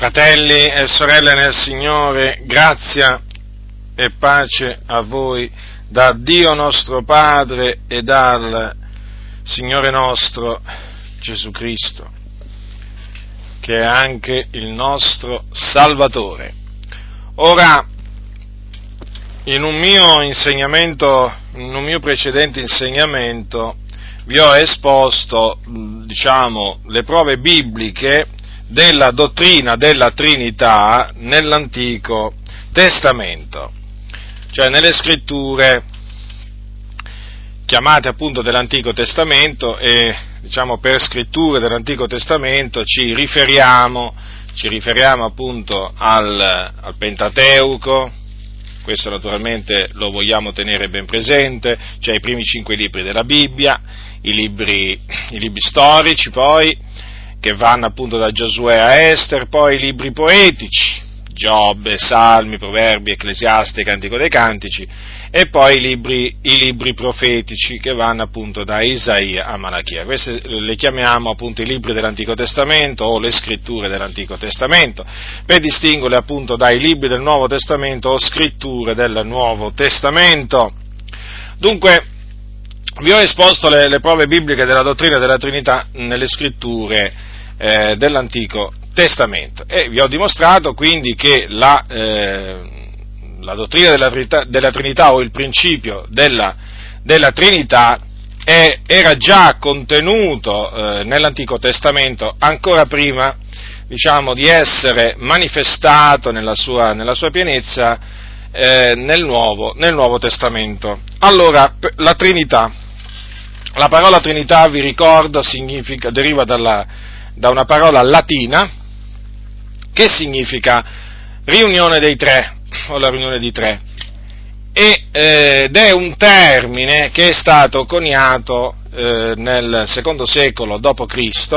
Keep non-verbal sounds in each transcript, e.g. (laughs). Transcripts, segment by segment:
Fratelli e sorelle nel Signore, grazia e pace a voi da Dio nostro Padre e dal Signore nostro Gesù Cristo, che è anche il nostro Salvatore. Ora, in un mio insegnamento, in un mio precedente insegnamento, vi ho esposto, diciamo, le prove bibliche della dottrina della Trinità nell'Antico Testamento, cioè nelle scritture chiamate appunto dell'Antico Testamento e diciamo per scritture dell'Antico Testamento ci riferiamo, ci riferiamo appunto al, al Pentateuco, questo naturalmente lo vogliamo tenere ben presente, cioè i primi cinque libri della Bibbia, i libri, i libri storici poi, che vanno appunto da Giosuè a Esther, poi i libri poetici, Giobbe, Salmi, Proverbi, Ecclesiaste, Cantico dei Cantici, e poi i libri, i libri, profetici che vanno appunto da Isaia a Malachia. Queste le chiamiamo appunto i libri dell'Antico Testamento o le scritture dell'Antico Testamento, per distinguerle appunto dai libri del Nuovo Testamento o scritture del Nuovo Testamento. Dunque, vi ho esposto le, le prove bibliche della dottrina della Trinità nelle scritture eh, dell'Antico Testamento e vi ho dimostrato quindi che la, eh, la dottrina della Trinità, della Trinità, o il principio della, della Trinità è, era già contenuto eh, nell'Antico Testamento ancora prima diciamo, di essere manifestato nella sua, nella sua pienezza eh, nel, Nuovo, nel Nuovo Testamento. Allora, la Trinità, la parola Trinità, vi ricordo, deriva dalla, da una parola latina che significa riunione dei tre, o la riunione di tre, eh, ed è un termine che è stato coniato eh, nel secondo secolo d.C.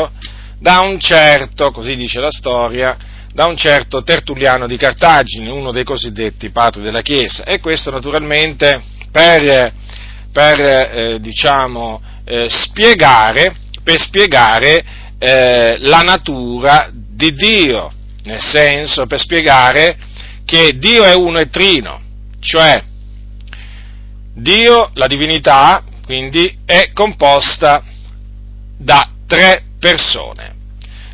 da un certo, così dice la storia, da un certo Tertulliano di Cartagine, uno dei cosiddetti padri della Chiesa, e questo naturalmente per, per eh, diciamo, spiegare, per spiegare eh, la natura di Dio, nel senso per spiegare che Dio è uno e trino, cioè Dio, la divinità, quindi è composta da tre persone,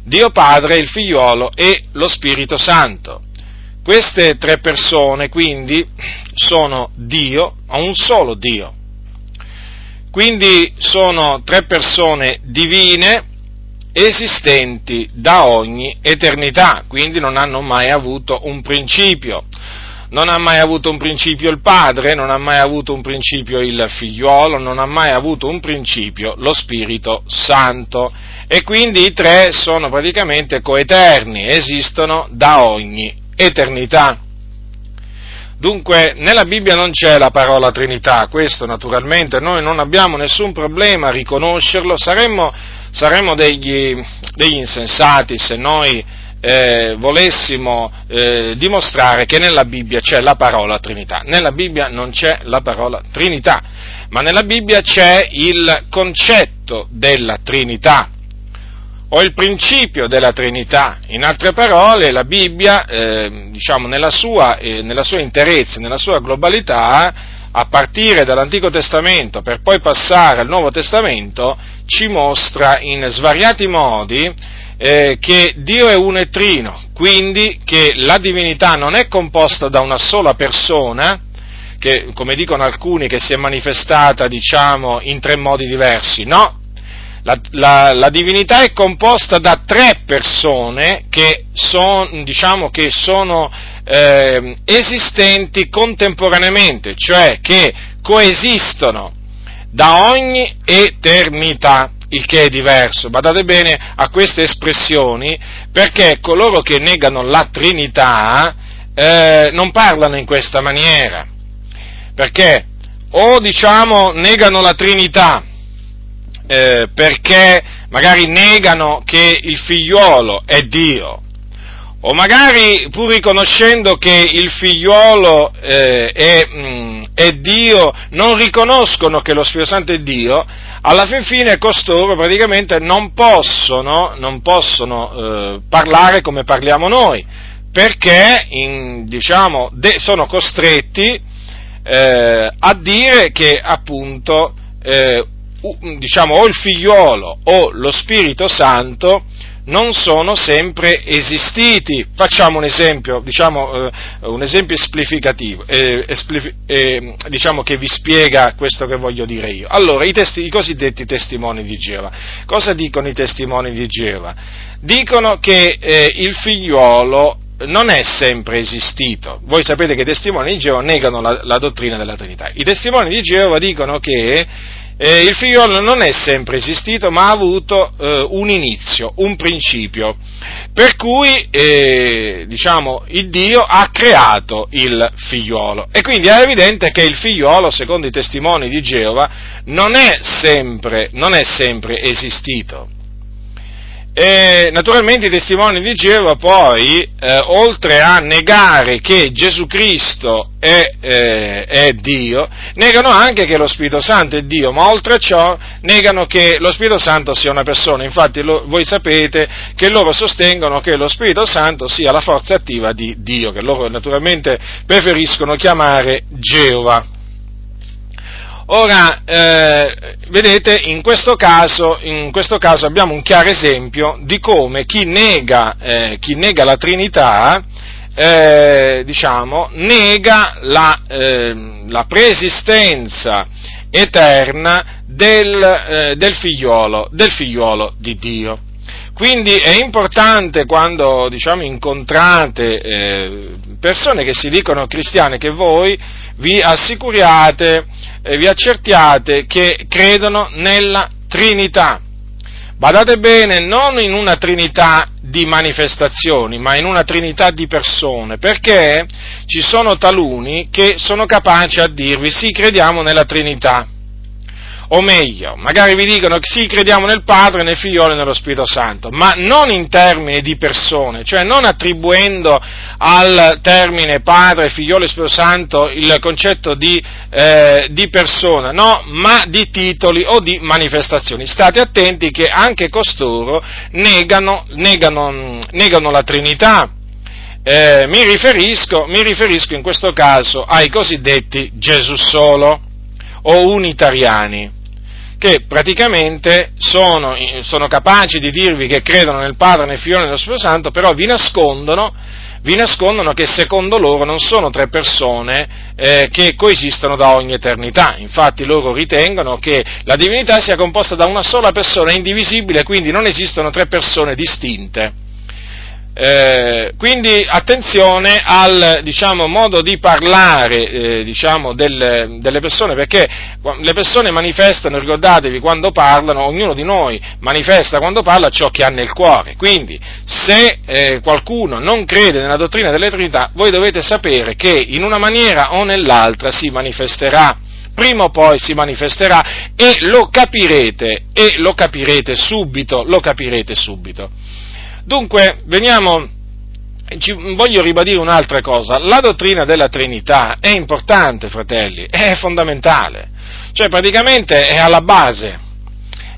Dio Padre, il Figliuolo e lo Spirito Santo. Queste tre persone quindi sono Dio, un solo Dio. Quindi sono tre persone divine esistenti da ogni eternità, quindi non hanno mai avuto un principio. Non ha mai avuto un principio il Padre, non ha mai avuto un principio il Figliuolo, non ha mai avuto un principio lo Spirito Santo. E quindi i tre sono praticamente coeterni, esistono da ogni eternità. Dunque, nella Bibbia non c'è la parola Trinità, questo naturalmente noi non abbiamo nessun problema a riconoscerlo, saremmo saremmo degli, degli insensati se noi eh, volessimo eh, dimostrare che nella Bibbia c'è la parola Trinità. Nella Bibbia non c'è la parola Trinità, ma nella Bibbia c'è il concetto della Trinità o il principio della Trinità. In altre parole, la Bibbia, eh, diciamo, nella sua, eh, nella sua interezza, nella sua globalità, a partire dall'Antico Testamento per poi passare al Nuovo Testamento, ci mostra in svariati modi eh, che Dio è uno e trino, quindi che la divinità non è composta da una sola persona, che come dicono alcuni che si è manifestata diciamo in tre modi diversi, no, la, la, la, divinità è composta da tre persone che, son, diciamo, che sono eh, esistenti contemporaneamente, cioè che coesistono da ogni eternità, il che è diverso. Badate bene a queste espressioni perché coloro che negano la Trinità eh, non parlano in questa maniera, perché o diciamo negano la Trinità eh, perché magari negano che il figliuolo è Dio, o magari pur riconoscendo che il figliuolo eh, è, mh, mm, è, Dio, non riconoscono che lo Spirito Santo è Dio, alla fin fine costoro praticamente non possono, non possono eh, parlare come parliamo noi, perché in, diciamo, de, sono costretti eh, a dire che appunto eh, diciamo, o il figliuolo o lo Spirito Santo non sono sempre esistiti. Facciamo un esempio, diciamo, eh, un esempio esplificativo, eh, esplif- eh, diciamo che vi spiega questo che voglio dire io. Allora, i, testi, i cosiddetti testimoni di Geova. Cosa dicono i testimoni di Geova? Dicono che eh, il figliuolo non è sempre esistito. Voi sapete che i testimoni di Geova negano la, la dottrina della Trinità. I testimoni di Geova dicono che eh, il figliolo non è sempre esistito, ma ha avuto eh, un inizio, un principio, per cui eh, diciamo, il Dio ha creato il figliolo. E quindi è evidente che il figliolo, secondo i testimoni di Geova, non è sempre, non è sempre esistito. E naturalmente i testimoni di Geova poi, eh, oltre a negare che Gesù Cristo è, eh, è, Dio, negano anche che lo Spirito Santo è Dio, ma oltre a ciò negano che lo Spirito Santo sia una persona. Infatti lo, voi sapete che loro sostengono che lo Spirito Santo sia la forza attiva di Dio, che loro naturalmente preferiscono chiamare Geova. Ora, eh, vedete, in questo, caso, in questo, caso, abbiamo un chiaro esempio di come chi nega, eh, chi nega la Trinità, eh, diciamo, nega la, eh, la, preesistenza eterna del, eh, del, figliolo, del figliolo di Dio. Quindi è importante quando diciamo, incontrate eh, persone che si dicono cristiane che voi vi assicuriate e vi accertiate che credono nella Trinità. Badate bene, non in una Trinità di manifestazioni, ma in una Trinità di persone, perché ci sono taluni che sono capaci a dirvi sì, crediamo nella Trinità o meglio, magari vi dicono che sì, crediamo nel Padre, nel Figliolo e nello Spirito Santo, ma non in termini di persone, cioè non attribuendo al termine Padre, Figliolo e Spirito Santo il concetto di, eh, di persona, no, ma di titoli o di manifestazioni. State attenti che anche costoro negano, negano, negano la Trinità. Eh, mi, riferisco, mi riferisco in questo caso ai cosiddetti Gesù solo o unitariani che praticamente sono, sono, capaci di dirvi che credono nel Padre, nel Figlio e nello Spirito Santo, però vi nascondono, vi nascondono che secondo loro non sono tre persone eh, che coesistono da ogni eternità. Infatti loro ritengono che la divinità sia composta da una sola persona indivisibile, quindi non esistono tre persone distinte. Eh, quindi attenzione al diciamo, modo di parlare eh, diciamo, del, delle persone, perché le persone manifestano, ricordatevi, quando parlano, ognuno di noi manifesta quando parla ciò che ha nel cuore. Quindi se eh, qualcuno non crede nella dottrina delle Trinità, voi dovete sapere che in una maniera o nell'altra si manifesterà prima o poi si manifesterà e lo capirete, e lo capirete subito, lo capirete subito. Dunque, veniamo, ci, voglio ribadire un'altra cosa, la dottrina della Trinità è importante, fratelli, è fondamentale, cioè praticamente è alla base,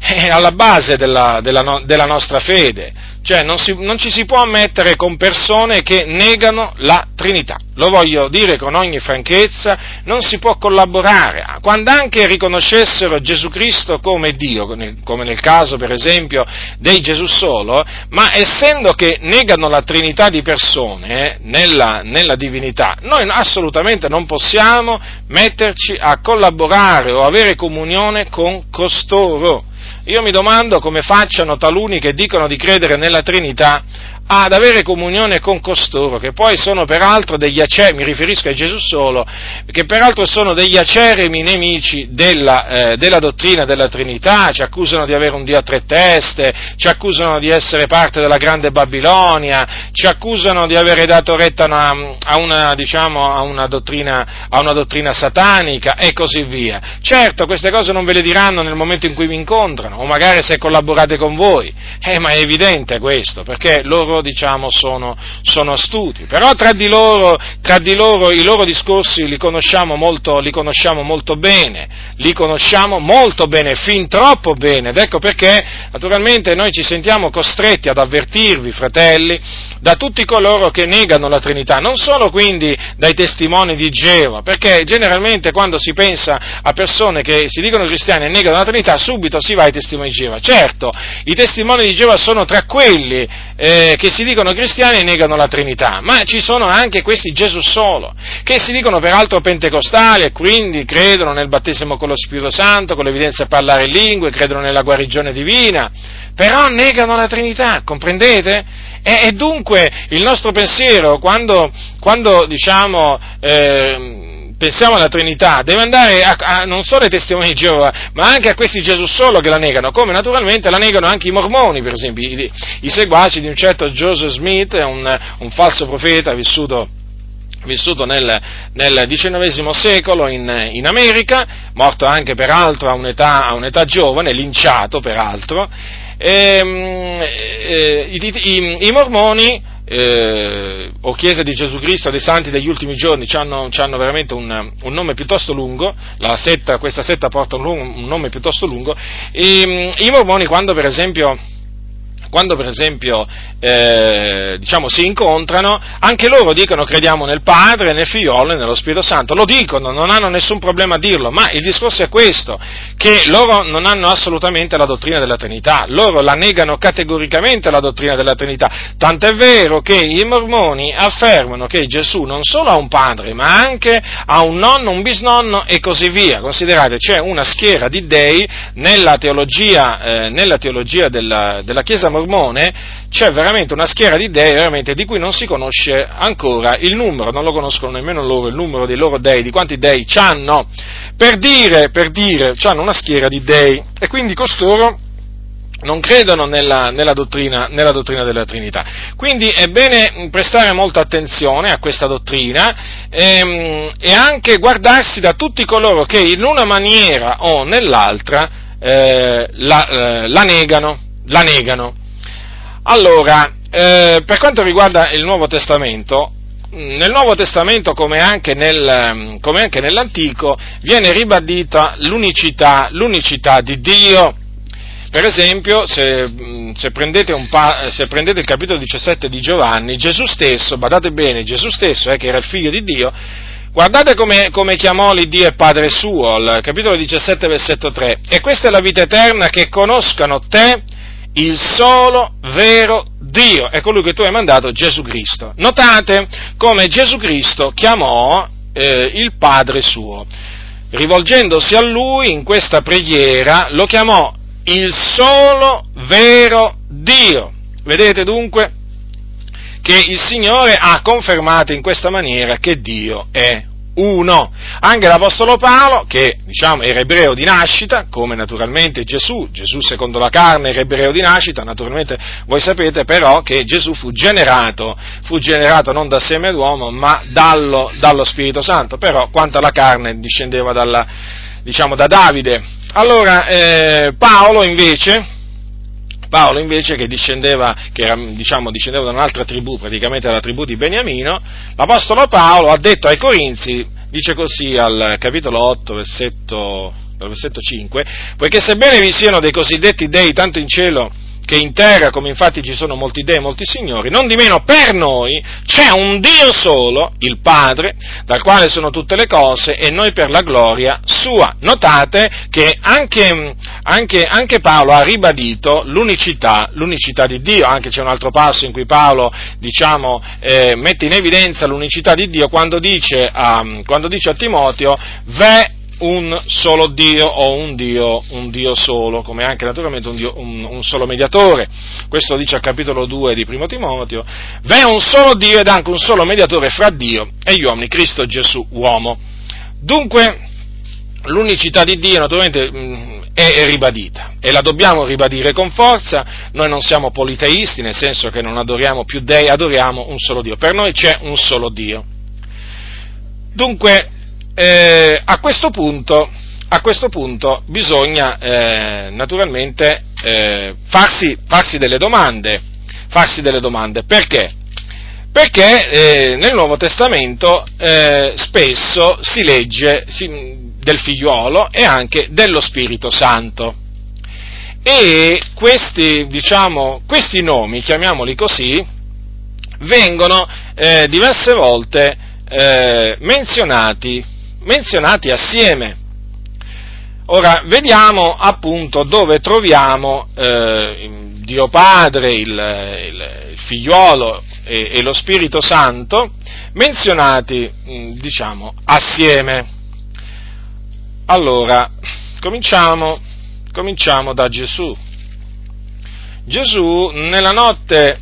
è alla base della, della, della nostra fede, cioè non, si, non, ci si può mettere con persone che negano la Trinità. Lo voglio dire con ogni franchezza, non si può collaborare. Quando anche riconoscessero Gesù Cristo come Dio, come nel caso per esempio dei Gesù solo, ma essendo che negano la Trinità di persone eh, nella, nella divinità, noi assolutamente non possiamo metterci a collaborare o avere comunione con costoro io mi domando come facciano taluni che dicono di credere nella Trinità ad avere comunione con costoro, che poi sono peraltro degli acerimi, mi riferisco a Gesù solo, che peraltro sono degli acerimi nemici della, eh, della, dottrina della Trinità, ci accusano di avere un Dio a tre teste, ci accusano di essere parte della grande Babilonia, ci accusano di avere dato retta una, a, una, diciamo, a, una dottrina, a una dottrina satanica e così via. Certo, queste cose non ve le diranno nel momento in cui vi incontrano, o magari se collaborate con voi, eh, ma è evidente questo, perché loro diciamo, sono, sono astuti. Però tra di, loro, tra di loro i loro discorsi li conosciamo, molto, li conosciamo molto bene, li conosciamo molto bene, fin troppo bene. Ed ecco perché, naturalmente, noi ci sentiamo costretti ad avvertirvi, fratelli, da tutti coloro che negano la Trinità, non solo quindi dai testimoni di Geova, perché generalmente quando si pensa a persone che si dicono cristiani e negano la Trinità, subito si va ai testimoni di Geova. Certo, i testimoni di Geova sono tra quelli eh, che si dicono cristiani e negano la Trinità, ma ci sono anche questi Gesù solo, che si dicono peraltro pentecostali e quindi credono nel battesimo con lo Spirito Santo, con l'evidenza a parlare in lingue, credono nella guarigione divina, però negano la Trinità, comprendete? E, e dunque il nostro pensiero, quando, quando diciamo, eh, pensiamo alla Trinità, deve andare a, a, non solo ai testimoni di Geova, ma anche a questi Gesù solo che la negano, come naturalmente la negano anche i mormoni, per esempio, i, i seguaci di un certo Joseph Smith, un, un falso profeta vissuto vissuto nel, nel XIX secolo in, in, America, morto anche peraltro a un'età, a un'età giovane, linciato peraltro, Ehm, eh, i, i, i, mormoni eh, o Chiesa di Gesù Cristo dei Santi degli ultimi giorni hanno, veramente un, un, nome piuttosto lungo, setta, questa setta porta un, un, nome piuttosto lungo, e, i mormoni quando per esempio quando per esempio eh, diciamo, si incontrano, anche loro dicono crediamo nel Padre, nel Figliolo e nello Spirito Santo, lo dicono, non hanno nessun problema a dirlo, ma il discorso è questo, che loro non hanno assolutamente la dottrina della Trinità, loro la negano categoricamente la dottrina della Trinità, tant'è vero che i mormoni affermano che Gesù non solo ha un padre, ma anche ha un nonno, un bisnonno e così via. Considerate, c'è una schiera di dei nella teologia, eh, nella teologia della, della Chiesa mormone, mormone c'è veramente una schiera di dei di cui non si conosce ancora il numero, non lo conoscono nemmeno loro, il numero dei loro dei, di quanti dei c'hanno, per dire, per dire, c'hanno una schiera di dei e quindi costoro non credono nella, nella, dottrina, nella, dottrina, della Trinità. Quindi è bene prestare molta attenzione a questa dottrina ehm, e anche guardarsi da tutti coloro che in una maniera o nell'altra eh, la, eh, la, negano, la negano. Allora, eh, per quanto riguarda il Nuovo Testamento, nel Nuovo Testamento, come anche, nel, come anche nell'Antico, viene ribadita l'unicità, l'unicità, di Dio. Per esempio, se, se, prendete pa, se, prendete il capitolo 17 di Giovanni, Gesù stesso, badate bene, Gesù stesso, eh, che era il figlio di Dio, guardate come, come chiamò l'Iddio e Padre suo, al capitolo 17, versetto 3, e questa è la vita eterna, che conoscano te, il solo vero Dio, è colui che tu hai mandato, Gesù Cristo. Notate come Gesù Cristo chiamò eh, il Padre suo. Rivolgendosi a lui in questa preghiera lo chiamò il solo vero Dio. Vedete dunque che il Signore ha confermato in questa maniera che Dio è uno. Anche l'Apostolo Paolo, che diciamo era ebreo di nascita, come naturalmente Gesù, Gesù secondo la carne era ebreo di nascita, naturalmente voi sapete però che Gesù fu generato, fu generato non da seme d'uomo, ma dallo, dallo Spirito Santo, però quanto alla carne discendeva dalla, diciamo, da Davide. Allora, eh, Paolo invece, Paolo invece che discendeva, che era, diciamo, discendeva da un'altra tribù, praticamente dalla tribù di Beniamino, l'Apostolo Paolo ha detto ai Corinzi, dice così al capitolo 8, versetto, versetto 5, poiché sebbene vi siano dei cosiddetti dei tanto in cielo che in terra, come infatti ci sono molti dei e molti signori, non di meno per noi c'è un Dio solo, il Padre, dal quale sono tutte le cose, e noi per la gloria sua. Notate che anche, anche, anche Paolo ha ribadito l'unicità, l'unicità, di Dio, anche c'è un altro passo in cui Paolo diciamo, eh, mette in evidenza l'unicità di Dio quando dice a, quando dice a Timoteo, ve un solo Dio o un Dio, un Dio solo, come anche naturalmente un, Dio, un, un, solo mediatore. Questo lo dice al capitolo 2 di Primo Timoteo. V'è un solo Dio ed anche un solo mediatore fra Dio e gli uomini, Cristo Gesù, uomo. Dunque, l'unicità di Dio naturalmente mm, è ribadita e la dobbiamo ribadire con forza. Noi non siamo politeisti, nel senso che non adoriamo più dei, adoriamo un solo Dio. Per noi c'è un solo Dio. Dunque, eh, a, questo punto, a, questo punto, bisogna eh, naturalmente eh, farsi, farsi, delle domande, farsi delle domande. Perché? Perché eh, nel Nuovo Testamento eh, spesso si legge si, del figliuolo e anche dello Spirito Santo. E questi, diciamo, questi nomi, chiamiamoli così, vengono eh, diverse volte menzionati, menzionati assieme. Ora, vediamo appunto dove troviamo eh, Dio Padre, il, il, il figliuolo e, e, lo Spirito Santo menzionati, mm, diciamo, assieme. Allora, cominciamo, cominciamo da Gesù. Gesù nella notte,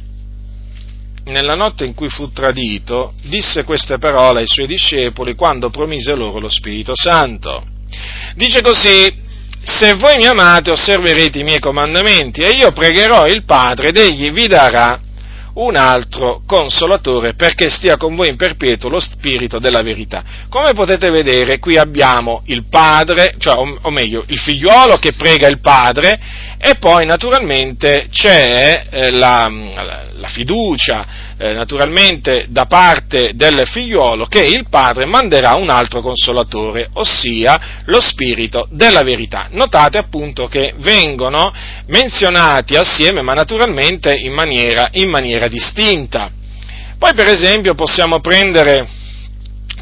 nella notte in cui fu tradito disse queste parole ai suoi discepoli quando promise loro lo Spirito Santo Dice così, se voi mi amate osserverete i miei comandamenti e io pregherò il Padre ed egli vi darà un altro consolatore perché stia con voi in perpetuo lo spirito della verità. Come potete vedere, qui abbiamo il padre, cioè, o, meglio, il figliuolo che prega il padre e poi naturalmente c'è eh, la, la, fiducia, eh, naturalmente da parte del figliuolo che il padre manderà un altro consolatore, ossia lo spirito della verità. Notate appunto che vengono menzionati assieme, ma naturalmente in maniera, in maniera distinta. Poi per esempio possiamo prendere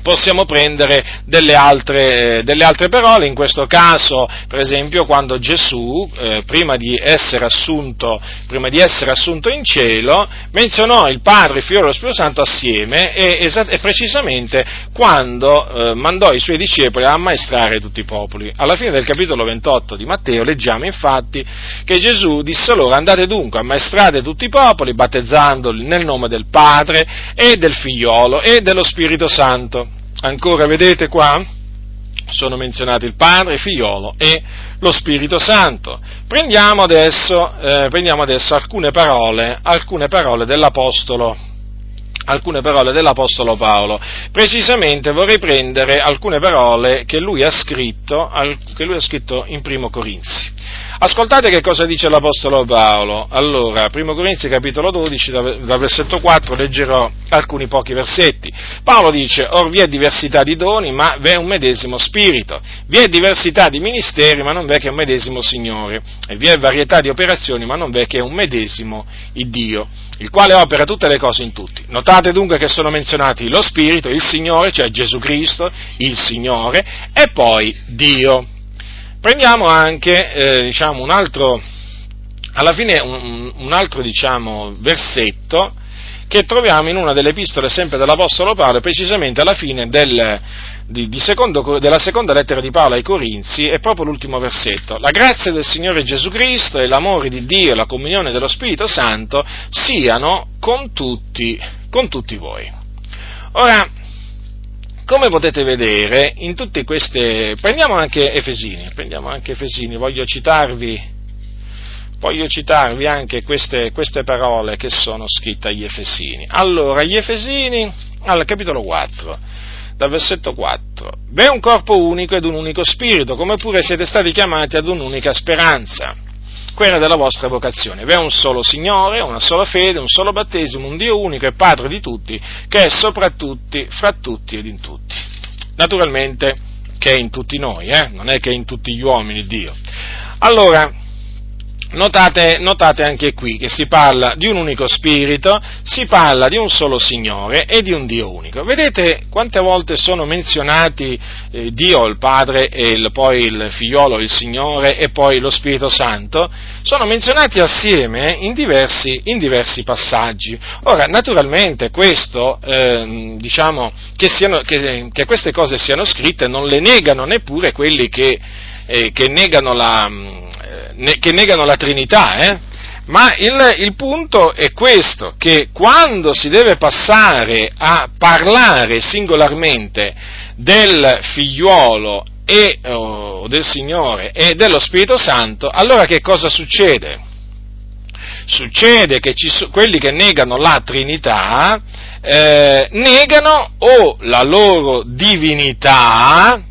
possiamo prendere delle altre, delle altre, parole, in questo caso, per esempio, quando Gesù, eh, prima, di assunto, prima, di essere assunto, in cielo, menzionò il Padre, il Figlio e lo Spirito Santo assieme e, esatt- e precisamente quando eh, mandò i suoi discepoli a ammaestrare tutti i popoli. Alla fine del capitolo 28 di Matteo leggiamo infatti che Gesù disse loro andate dunque, ammaestrate tutti i popoli, battezzandoli nel nome del Padre e del Figliolo e dello Spirito Santo Ancora vedete qua? Sono menzionati il Padre, il Figliolo e lo Spirito Santo. Prendiamo adesso, eh, prendiamo adesso alcune, parole, alcune parole dell'Apostolo alcune parole dell'Apostolo Paolo. Precisamente vorrei prendere alcune parole che lui ha scritto, che lui ha scritto in Primo Corinzi. Ascoltate che cosa dice l'Apostolo Paolo. Allora, 1 Corinzi capitolo 12, dal versetto 4, leggerò alcuni pochi versetti. Paolo dice, or vi è diversità di doni, ma vi è un medesimo spirito. Vi è diversità di ministeri, ma non v'è che un medesimo Signore. E vi è varietà di operazioni, ma non v'è che un medesimo Dio, il quale opera tutte le cose in tutti. Notate dunque che sono menzionati lo Spirito, il Signore, cioè Gesù Cristo, il Signore, e poi Dio. Prendiamo anche eh, diciamo, un altro, alla fine un, un altro diciamo, versetto che troviamo in una delle epistole sempre dell'Apostolo Paolo, precisamente alla fine del, di, di secondo, della seconda lettera di Paolo ai Corinzi, è proprio l'ultimo versetto. La grazia del Signore Gesù Cristo e l'amore di Dio e la comunione dello Spirito Santo siano con tutti, con tutti voi. Ora, come potete vedere, in tutte queste... Prendiamo anche Efesini, prendiamo anche Efesini, voglio citarvi, voglio citarvi anche queste, queste parole che sono scritte agli Efesini. Allora, gli Efesini, al capitolo 4, dal versetto 4, V'è un corpo unico ed un unico spirito, come pure siete stati chiamati ad un'unica speranza quella della vostra vocazione. Vi è un solo Signore, una sola fede, un solo battesimo, un Dio unico e Padre di tutti, che è sopra tutti, fra tutti ed in tutti. Naturalmente che è in tutti noi, eh? non è che è in tutti gli uomini Dio. Allora, Notate, notate, anche qui che si parla di un unico spirito, si parla di un solo Signore e di un Dio unico. Vedete quante volte sono menzionati eh, Dio, il Padre, e il, poi il Figliolo, il Signore e poi lo Spirito Santo? Sono menzionati assieme in diversi, in diversi passaggi. Ora, naturalmente questo, eh, diciamo, che, siano, che, che, queste cose siano scritte non le negano neppure quelli che, eh, che negano la che negano la Trinità, eh? ma il, il, punto è questo, che quando si deve passare a parlare singolarmente del figliuolo e, oh, del Signore e dello Spirito Santo, allora che cosa succede? Succede che ci, quelli che negano la Trinità eh, negano o la loro divinità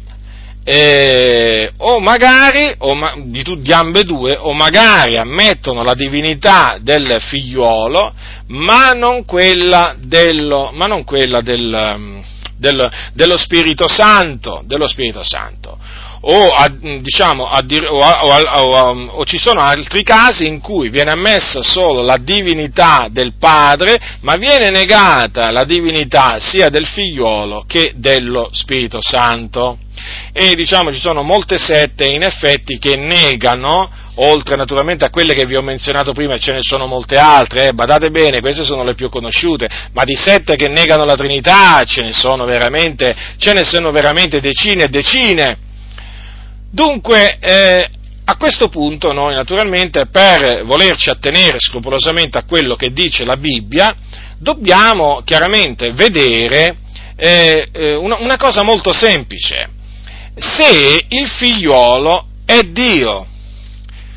eh, o magari, o ma, di, di ambedue, o magari ammettono la divinità del figliuolo, ma non quella, dello, ma non quella del, um, del, dello, Spirito Santo, dello Spirito Santo. O, a, diciamo, a, o, a, o, ci sono altri casi in cui viene ammessa solo la divinità del padre, ma viene negata la divinità sia del figliuolo che dello Spirito Santo e diciamo ci sono molte sette in effetti che negano, oltre naturalmente a quelle che vi ho menzionato prima, ce ne sono molte altre, eh, badate bene, queste sono le più conosciute, ma di sette che negano la Trinità ce ne sono veramente, ce ne sono veramente decine e decine. Dunque, eh, a questo punto noi naturalmente per volerci attenere scrupolosamente a quello che dice la Bibbia, dobbiamo chiaramente vedere eh, eh una, una cosa molto semplice se il figliuolo è Dio,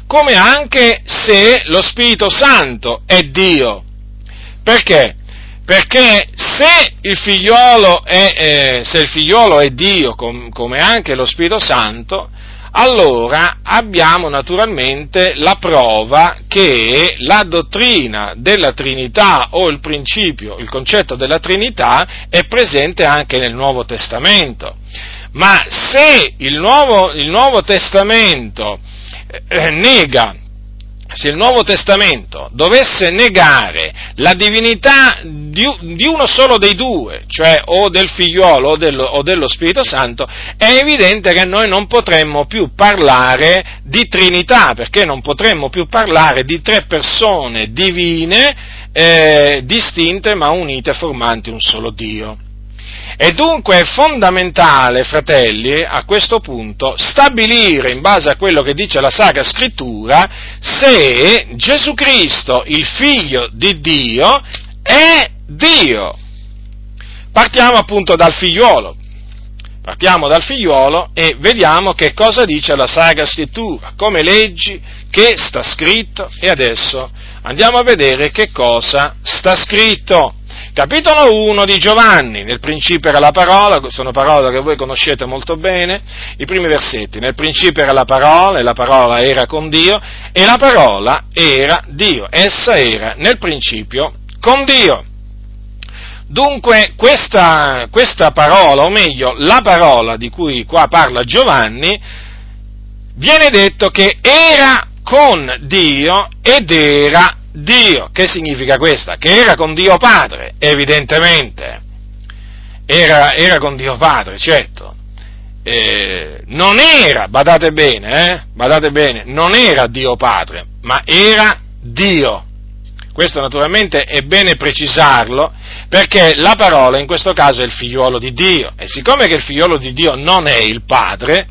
come anche se lo Spirito Santo è Dio. Perché? Perché se il figliolo è, eh, se il figliolo è Dio, com, come anche lo Spirito Santo, allora abbiamo naturalmente la prova che la dottrina della Trinità o il principio, il concetto della Trinità è presente anche nel Nuovo Testamento. Ma se il Nuovo, il Nuovo Testamento eh, nega se il Nuovo Testamento dovesse negare la divinità di, uno solo dei due, cioè o del figliolo o dello, o dello, Spirito Santo, è evidente che noi non potremmo più parlare di Trinità, perché non potremmo più parlare di tre persone divine eh, distinte ma unite formanti un solo Dio. E dunque è fondamentale, fratelli, a questo punto, stabilire in base a quello che dice la Sacra Scrittura se Gesù Cristo, il Figlio di Dio, è Dio. Partiamo appunto dal figliuolo. Partiamo dal figliuolo e vediamo che cosa dice la Sacra Scrittura, come leggi che sta scritto e adesso andiamo a vedere che cosa sta scritto capitolo 1 di Giovanni, nel principio era la parola, sono parole che voi conoscete molto bene, i primi versetti, nel principio era la parola e la parola era con Dio e la parola era Dio, essa era nel principio con Dio. Dunque questa, questa parola, o meglio la parola di cui qua parla Giovanni, viene detto che era con Dio ed era Dio. Che significa questa? Che era con Dio Padre, evidentemente. Era, era con Dio Padre, certo. Eh, non era, badate bene, eh, badate bene, non era Dio Padre, ma era Dio. Questo naturalmente è bene precisarlo perché la parola in questo caso è il figliuolo di Dio e siccome che il figliuolo di Dio non è il Padre,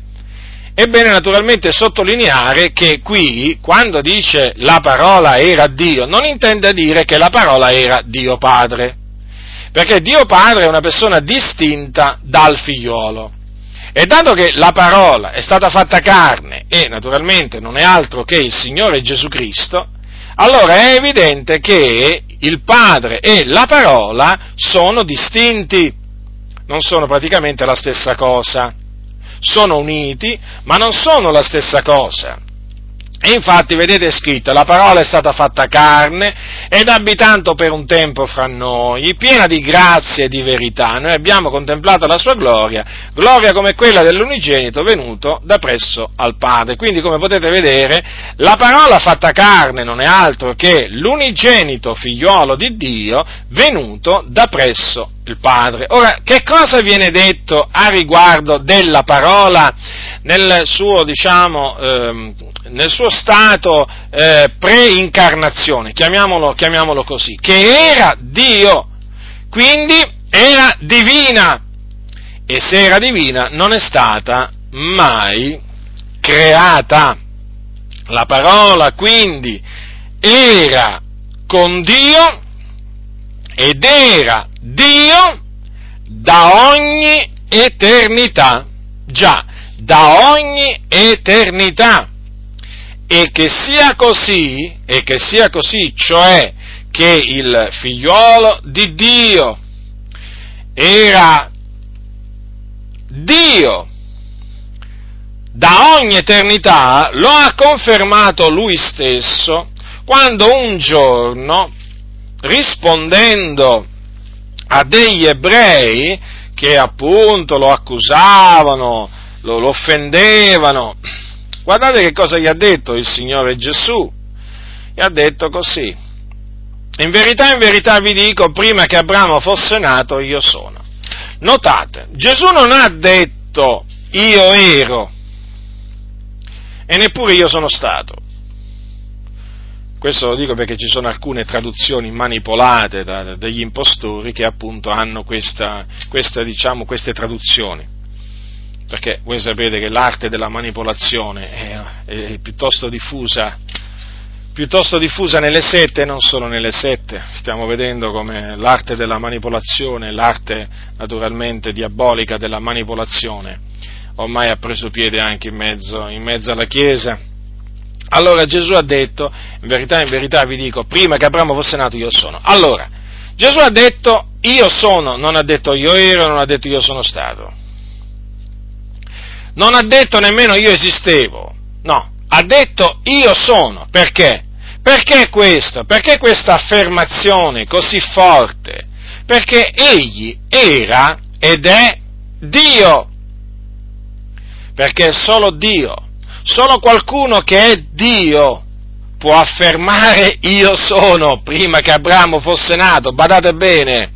è bene naturalmente sottolineare che qui, quando dice la parola era Dio, non intende dire che la parola era Dio Padre, perché Dio Padre è una persona distinta dal figliolo. E dato che la parola è stata fatta carne e naturalmente non è altro che il Signore Gesù Cristo, allora è evidente che il Padre e la parola sono distinti, non sono praticamente la stessa cosa sono uniti, ma non sono la stessa cosa. E infatti, vedete scritto, la parola è stata fatta carne ed abitando per un tempo fra noi, piena di grazia e di verità. Noi abbiamo contemplato la sua gloria, gloria come quella dell'unigenito venuto da presso al Padre. Quindi, come potete vedere, la parola fatta carne non è altro che l'unigenito figliuolo di Dio venuto da presso il Padre. Ora, che cosa viene detto a riguardo della parola nel suo, diciamo, ehm, nel suo stato eh, pre-incarnazione, chiamiamolo, chiamiamolo così, che era Dio, quindi era divina, e se era divina non è stata mai creata. La parola quindi era con Dio ed era Dio da ogni eternità. Già, da ogni eternità. E che sia così, e che sia così, cioè che il figliolo di Dio era Dio da ogni eternità lo ha confermato lui stesso quando un giorno, rispondendo a degli ebrei che appunto lo accusavano, lo, lo offendevano, guardate che cosa gli ha detto il Signore Gesù. Gli ha detto così, in verità, in verità vi dico, prima che Abramo fosse nato io sono. Notate, Gesù non ha detto io ero e neppure io sono stato. Questo lo dico perché ci sono alcune traduzioni manipolate da, dagli impostori che appunto hanno questa, questa, diciamo, queste traduzioni. Perché voi sapete che l'arte della manipolazione è, è piuttosto diffusa piuttosto diffusa nelle sette e non solo nelle sette. Stiamo vedendo come l'arte della manipolazione, l'arte naturalmente diabolica della manipolazione, ormai ha preso piede anche in mezzo, in mezzo alla Chiesa allora Gesù ha detto, in verità, in verità vi dico, prima che Abramo fosse nato io sono. Allora, Gesù ha detto io sono, non ha detto io ero, non ha detto io sono stato. Non ha detto nemmeno io esistevo, no, ha detto io sono. Perché? Perché questo? Perché questa affermazione così forte? Perché egli era ed è Dio. Perché solo Dio Solo qualcuno che è Dio può affermare io sono prima che Abramo fosse nato. Badate bene,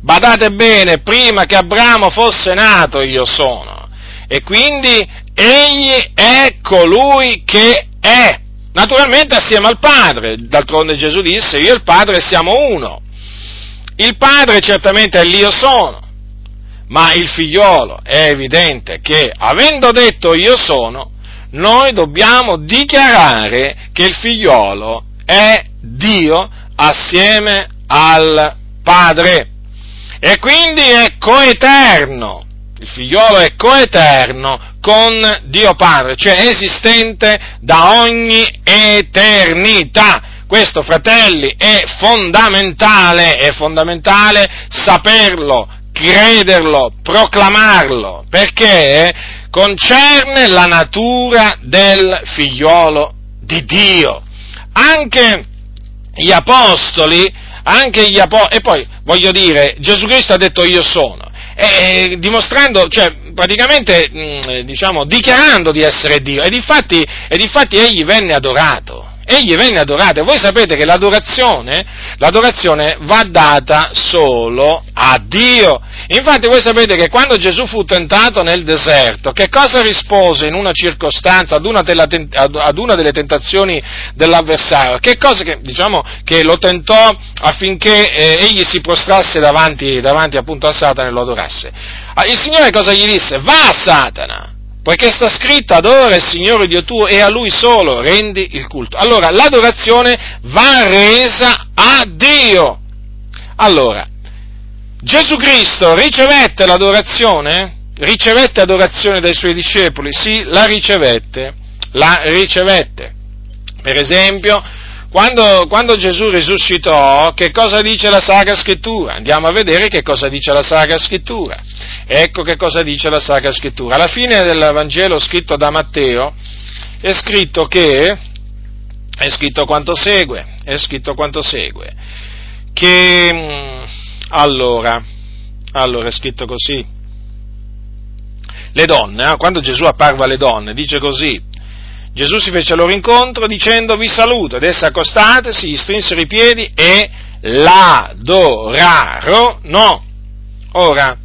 badate bene, prima che Abramo fosse nato io sono. E quindi egli è colui che è. Naturalmente assieme al Padre, d'altronde Gesù disse, io e il Padre siamo uno. Il Padre certamente è l'io sono, ma il figliolo è evidente che avendo detto io sono, noi dobbiamo dichiarare che il figliolo è Dio assieme al Padre e quindi è coeterno. Il figliolo è coeterno con Dio Padre, cioè esistente da ogni eternità. Questo, fratelli, è fondamentale, è fondamentale saperlo, crederlo, proclamarlo, perché concerne la natura del figliolo di Dio. Anche gli apostoli, anche gli apostoli, e poi voglio dire, Gesù Cristo ha detto io sono, e, dimostrando, cioè praticamente, mh, diciamo, dichiarando di essere Dio, ed infatti, ed infatti egli venne adorato egli venne adorato e voi sapete che l'adorazione, l'adorazione va data solo a Dio. Infatti voi sapete che quando Gesù fu tentato nel deserto, che cosa rispose in una circostanza ad una, delle tentazioni dell'avversario? Che cosa che, diciamo, che lo tentò affinché eh, egli si prostrasse davanti, davanti appunto a Satana e lo adorasse. Ah, il Signore cosa gli disse? Va a Satana! poiché sta scritto adora il Signore Dio tuo e a Lui solo rendi il culto. Allora, l'adorazione va resa a Dio. Allora, Gesù Cristo ricevette l'adorazione? Ricevette adorazione dai suoi discepoli? Sì, la ricevette, la ricevette. Per esempio, quando, quando, Gesù risuscitò, che cosa dice la Sacra Scrittura? Andiamo a vedere che cosa dice la Sacra Scrittura. Ecco che cosa dice la Sacra Scrittura. Alla fine del Vangelo scritto da Matteo è scritto che, è scritto quanto segue, è scritto quanto segue, che, mm, allora, allora è scritto così, le donne, eh, quando Gesù apparve alle donne, dice così, Gesù si fece loro incontro dicendo vi saluto, ed esse accostatesi, gli strinsero i piedi e l'adorarono. Ora,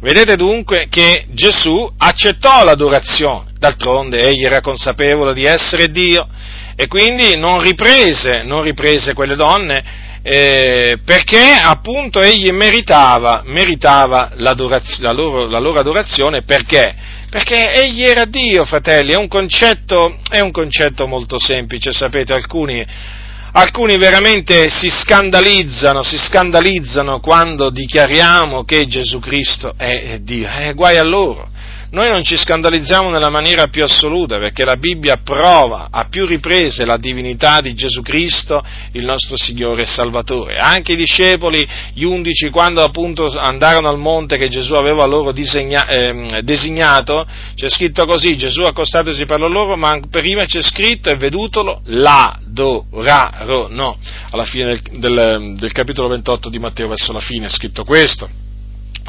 vedete dunque che Gesù accettò l'adorazione, d'altronde egli era consapevole di essere Dio e quindi non riprese, non riprese quelle donne eh, perché appunto egli meritava, meritava la, loro, la loro adorazione perché? Perché egli era Dio, fratelli, è un concetto, è un concetto molto semplice, sapete, alcuni, alcuni veramente si scandalizzano, si scandalizzano quando dichiariamo che Gesù Cristo è Dio, eh, guai a loro. Noi non ci scandalizziamo nella maniera più assoluta perché la Bibbia prova a più riprese la divinità di Gesù Cristo, il nostro Signore e Salvatore. Anche i discepoli, gli undici, quando appunto andarono al monte che Gesù aveva loro disegna, eh, designato, c'è scritto così, Gesù accostatosi parlò loro, ma prima c'è scritto e vedutolo l'adorarono. Alla fine del, del, del capitolo 28 di Matteo verso la fine è scritto questo.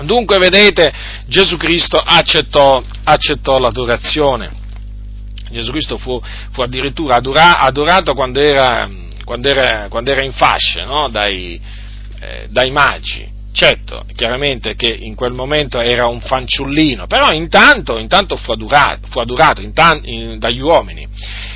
Dunque, vedete, Gesù Cristo accettò, accettò l'adorazione. Gesù Cristo fu, fu addirittura adora, adorato quando era, quando, era, quando era, in fasce no? dai, eh, dai magi. Certo, chiaramente che in quel momento era un fanciullino, però intanto, intanto fu adorato, fu adorato intanto, in, dagli uomini.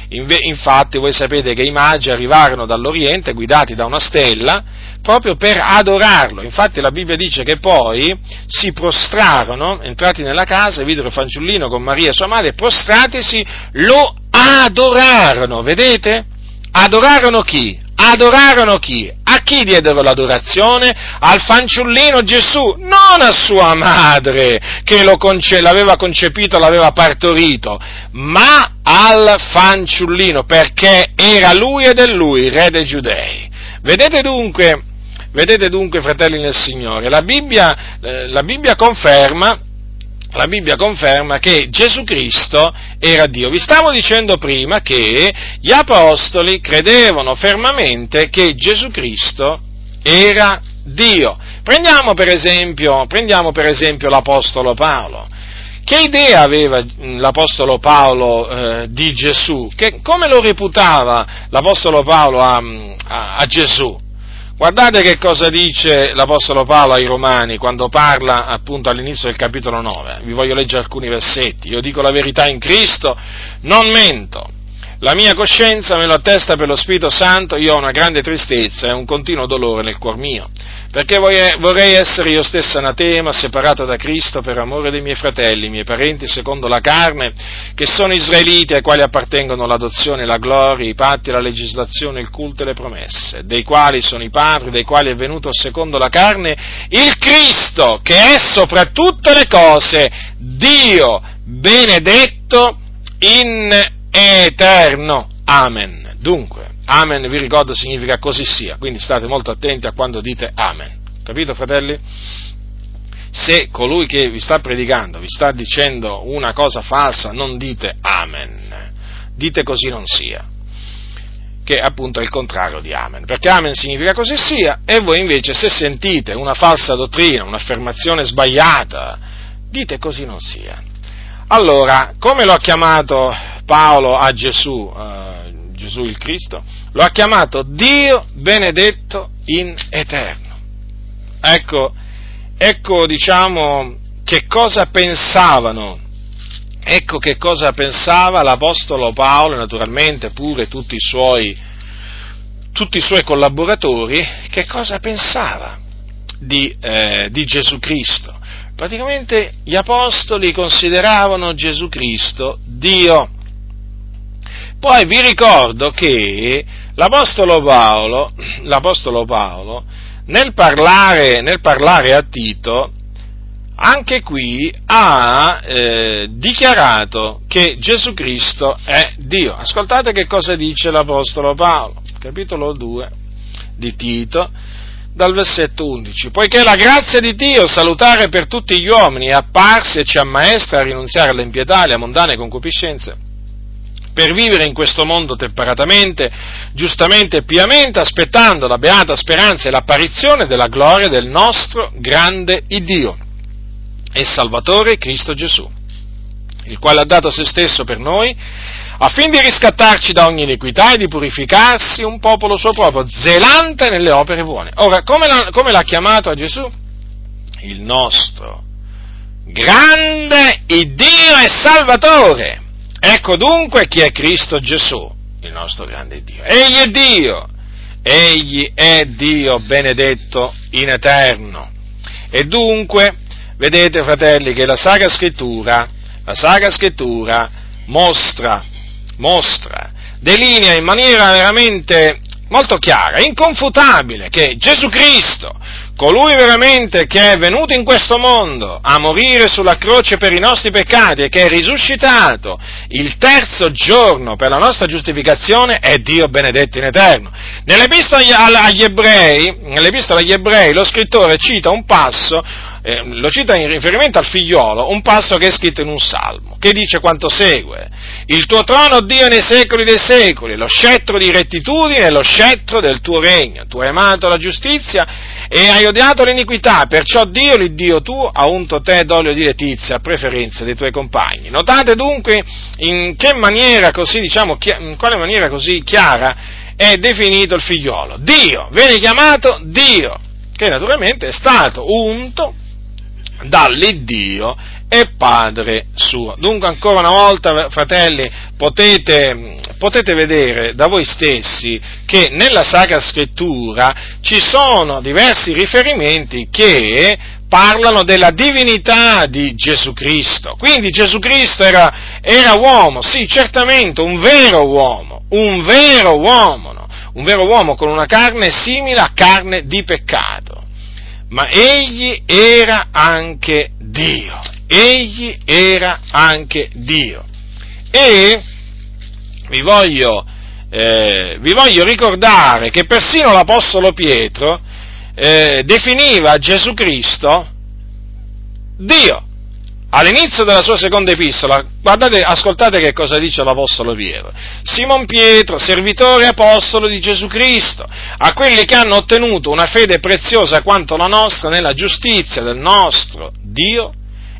Infatti voi sapete che i magi arrivarono dall'Oriente guidati da una stella proprio per adorarlo. Infatti la Bibbia dice che poi si prostrarono, entrati nella casa, videro il fanciullino con Maria sua madre, prostratisi, lo adorarono, vedete? Adorarono chi? Adorarono chi? A chi diedero l'adorazione? Al fanciullino Gesù, non a sua madre che conce- l'aveva concepito, l'aveva partorito, ma al fanciullino perché era lui ed è lui, re dei giudei. Vedete dunque Vedete dunque, fratelli nel Signore, la Bibbia, eh, la Bibbia, conferma, la Bibbia conferma che Gesù Cristo era Dio. Vi stavo dicendo prima che gli apostoli credevano fermamente che Gesù Cristo era Dio. Prendiamo per esempio, prendiamo per esempio l'Apostolo Paolo. Che idea aveva l'Apostolo Paolo eh, di Gesù? Che, come lo reputava l'Apostolo Paolo a, a, a Gesù? Guardate che cosa dice l'Apostolo Paolo ai Romani quando parla appunto all'inizio del capitolo 9. Vi voglio leggere alcuni versetti. Io dico la verità in Cristo, non mento. La mia coscienza me lo attesta per lo Spirito Santo, io ho una grande tristezza e un continuo dolore nel cuor mio, perché vorrei essere io stesso anatema, separato da Cristo per amore dei miei fratelli, miei parenti secondo la carne, che sono israeliti ai quali appartengono l'adozione, la gloria, i patti, la legislazione, il culto e le promesse, dei quali sono i padri, dei quali è venuto secondo la carne il Cristo, che è sopra tutte le cose Dio benedetto in eterno. Amen. Dunque, amen, vi ricordo, significa così sia, quindi state molto attenti a quando dite amen. Capito, fratelli? Se colui che vi sta predicando vi sta dicendo una cosa falsa, non dite amen, dite così non sia, che appunto è il contrario di amen, perché amen significa così sia, e voi invece se sentite una falsa dottrina, un'affermazione sbagliata, dite così non sia. Allora, come lo ha chiamato Paolo a Gesù, uh, Gesù il Cristo, lo ha chiamato Dio benedetto in eterno. Ecco, ecco diciamo che cosa pensavano, ecco che cosa pensava l'Apostolo Paolo e naturalmente pure tutti i suoi, tutti i suoi collaboratori, che cosa pensava di, eh, di Gesù Cristo. Praticamente gli apostoli consideravano Gesù Cristo Dio. Poi vi ricordo che l'Apostolo Paolo, l'Apostolo Paolo nel, parlare, nel parlare a Tito, anche qui ha eh, dichiarato che Gesù Cristo è Dio. Ascoltate che cosa dice l'Apostolo Paolo, capitolo 2 di Tito, dal versetto 11. Poiché la grazia di Dio, salutare per tutti gli uomini, è apparsa e ci ammaestra a rinunziare all'impietà, alle mondane concupiscenze per vivere in questo mondo temperatamente, giustamente e piamente, aspettando la beata speranza e l'apparizione della gloria del nostro grande Iddio e Salvatore Cristo Gesù, il quale ha dato se stesso per noi, affinché di riscattarci da ogni iniquità e di purificarsi un popolo suo proprio, zelante nelle opere buone. Ora, come l'ha, come l'ha chiamato a Gesù? Il nostro grande Iddio e Salvatore Ecco dunque chi è Cristo Gesù, il nostro grande Dio. Egli è Dio, egli è Dio benedetto in eterno. E dunque, vedete fratelli, che la Sacra Scrittura, la Sacra Scrittura mostra, mostra, delinea in maniera veramente molto chiara, inconfutabile, che Gesù Cristo, colui veramente che è venuto in questo mondo a morire sulla croce per i nostri peccati e che è risuscitato il terzo giorno per la nostra giustificazione è Dio benedetto in eterno. Nell'epistola agli ebrei, nell'epistola agli ebrei lo scrittore cita un passo eh, lo cita in riferimento al figliolo, un passo che è scritto in un salmo, che dice quanto segue. Il tuo trono, Dio, nei secoli dei secoli, lo scettro di rettitudine è lo scettro del tuo regno. Tu hai amato la giustizia e hai odiato l'iniquità, perciò Dio, l'Iddio tuo, ha unto te d'olio di letizia a preferenza dei tuoi compagni. Notate dunque in che maniera così, diciamo, in quale maniera così chiara è definito il figliolo. Dio, viene chiamato Dio, che naturalmente è stato unto dall'Iddio e Padre suo. Dunque ancora una volta, fratelli, potete, potete, vedere da voi stessi che nella Sacra Scrittura ci sono diversi riferimenti che parlano della divinità di Gesù Cristo. Quindi Gesù Cristo era, era uomo, sì, certamente, un vero uomo, un vero uomo, no? un vero uomo con una carne simile a carne di peccato ma egli era anche Dio, egli era anche Dio. E vi voglio, eh, vi voglio ricordare che persino l'Apostolo Pietro eh, definiva Gesù Cristo Dio all'inizio della sua seconda epistola, guardate, ascoltate che cosa dice l'Apostolo Pietro. Simon Pietro, servitore e apostolo di Gesù Cristo, a quelli che hanno ottenuto una fede preziosa quanto la nostra nella giustizia del nostro Dio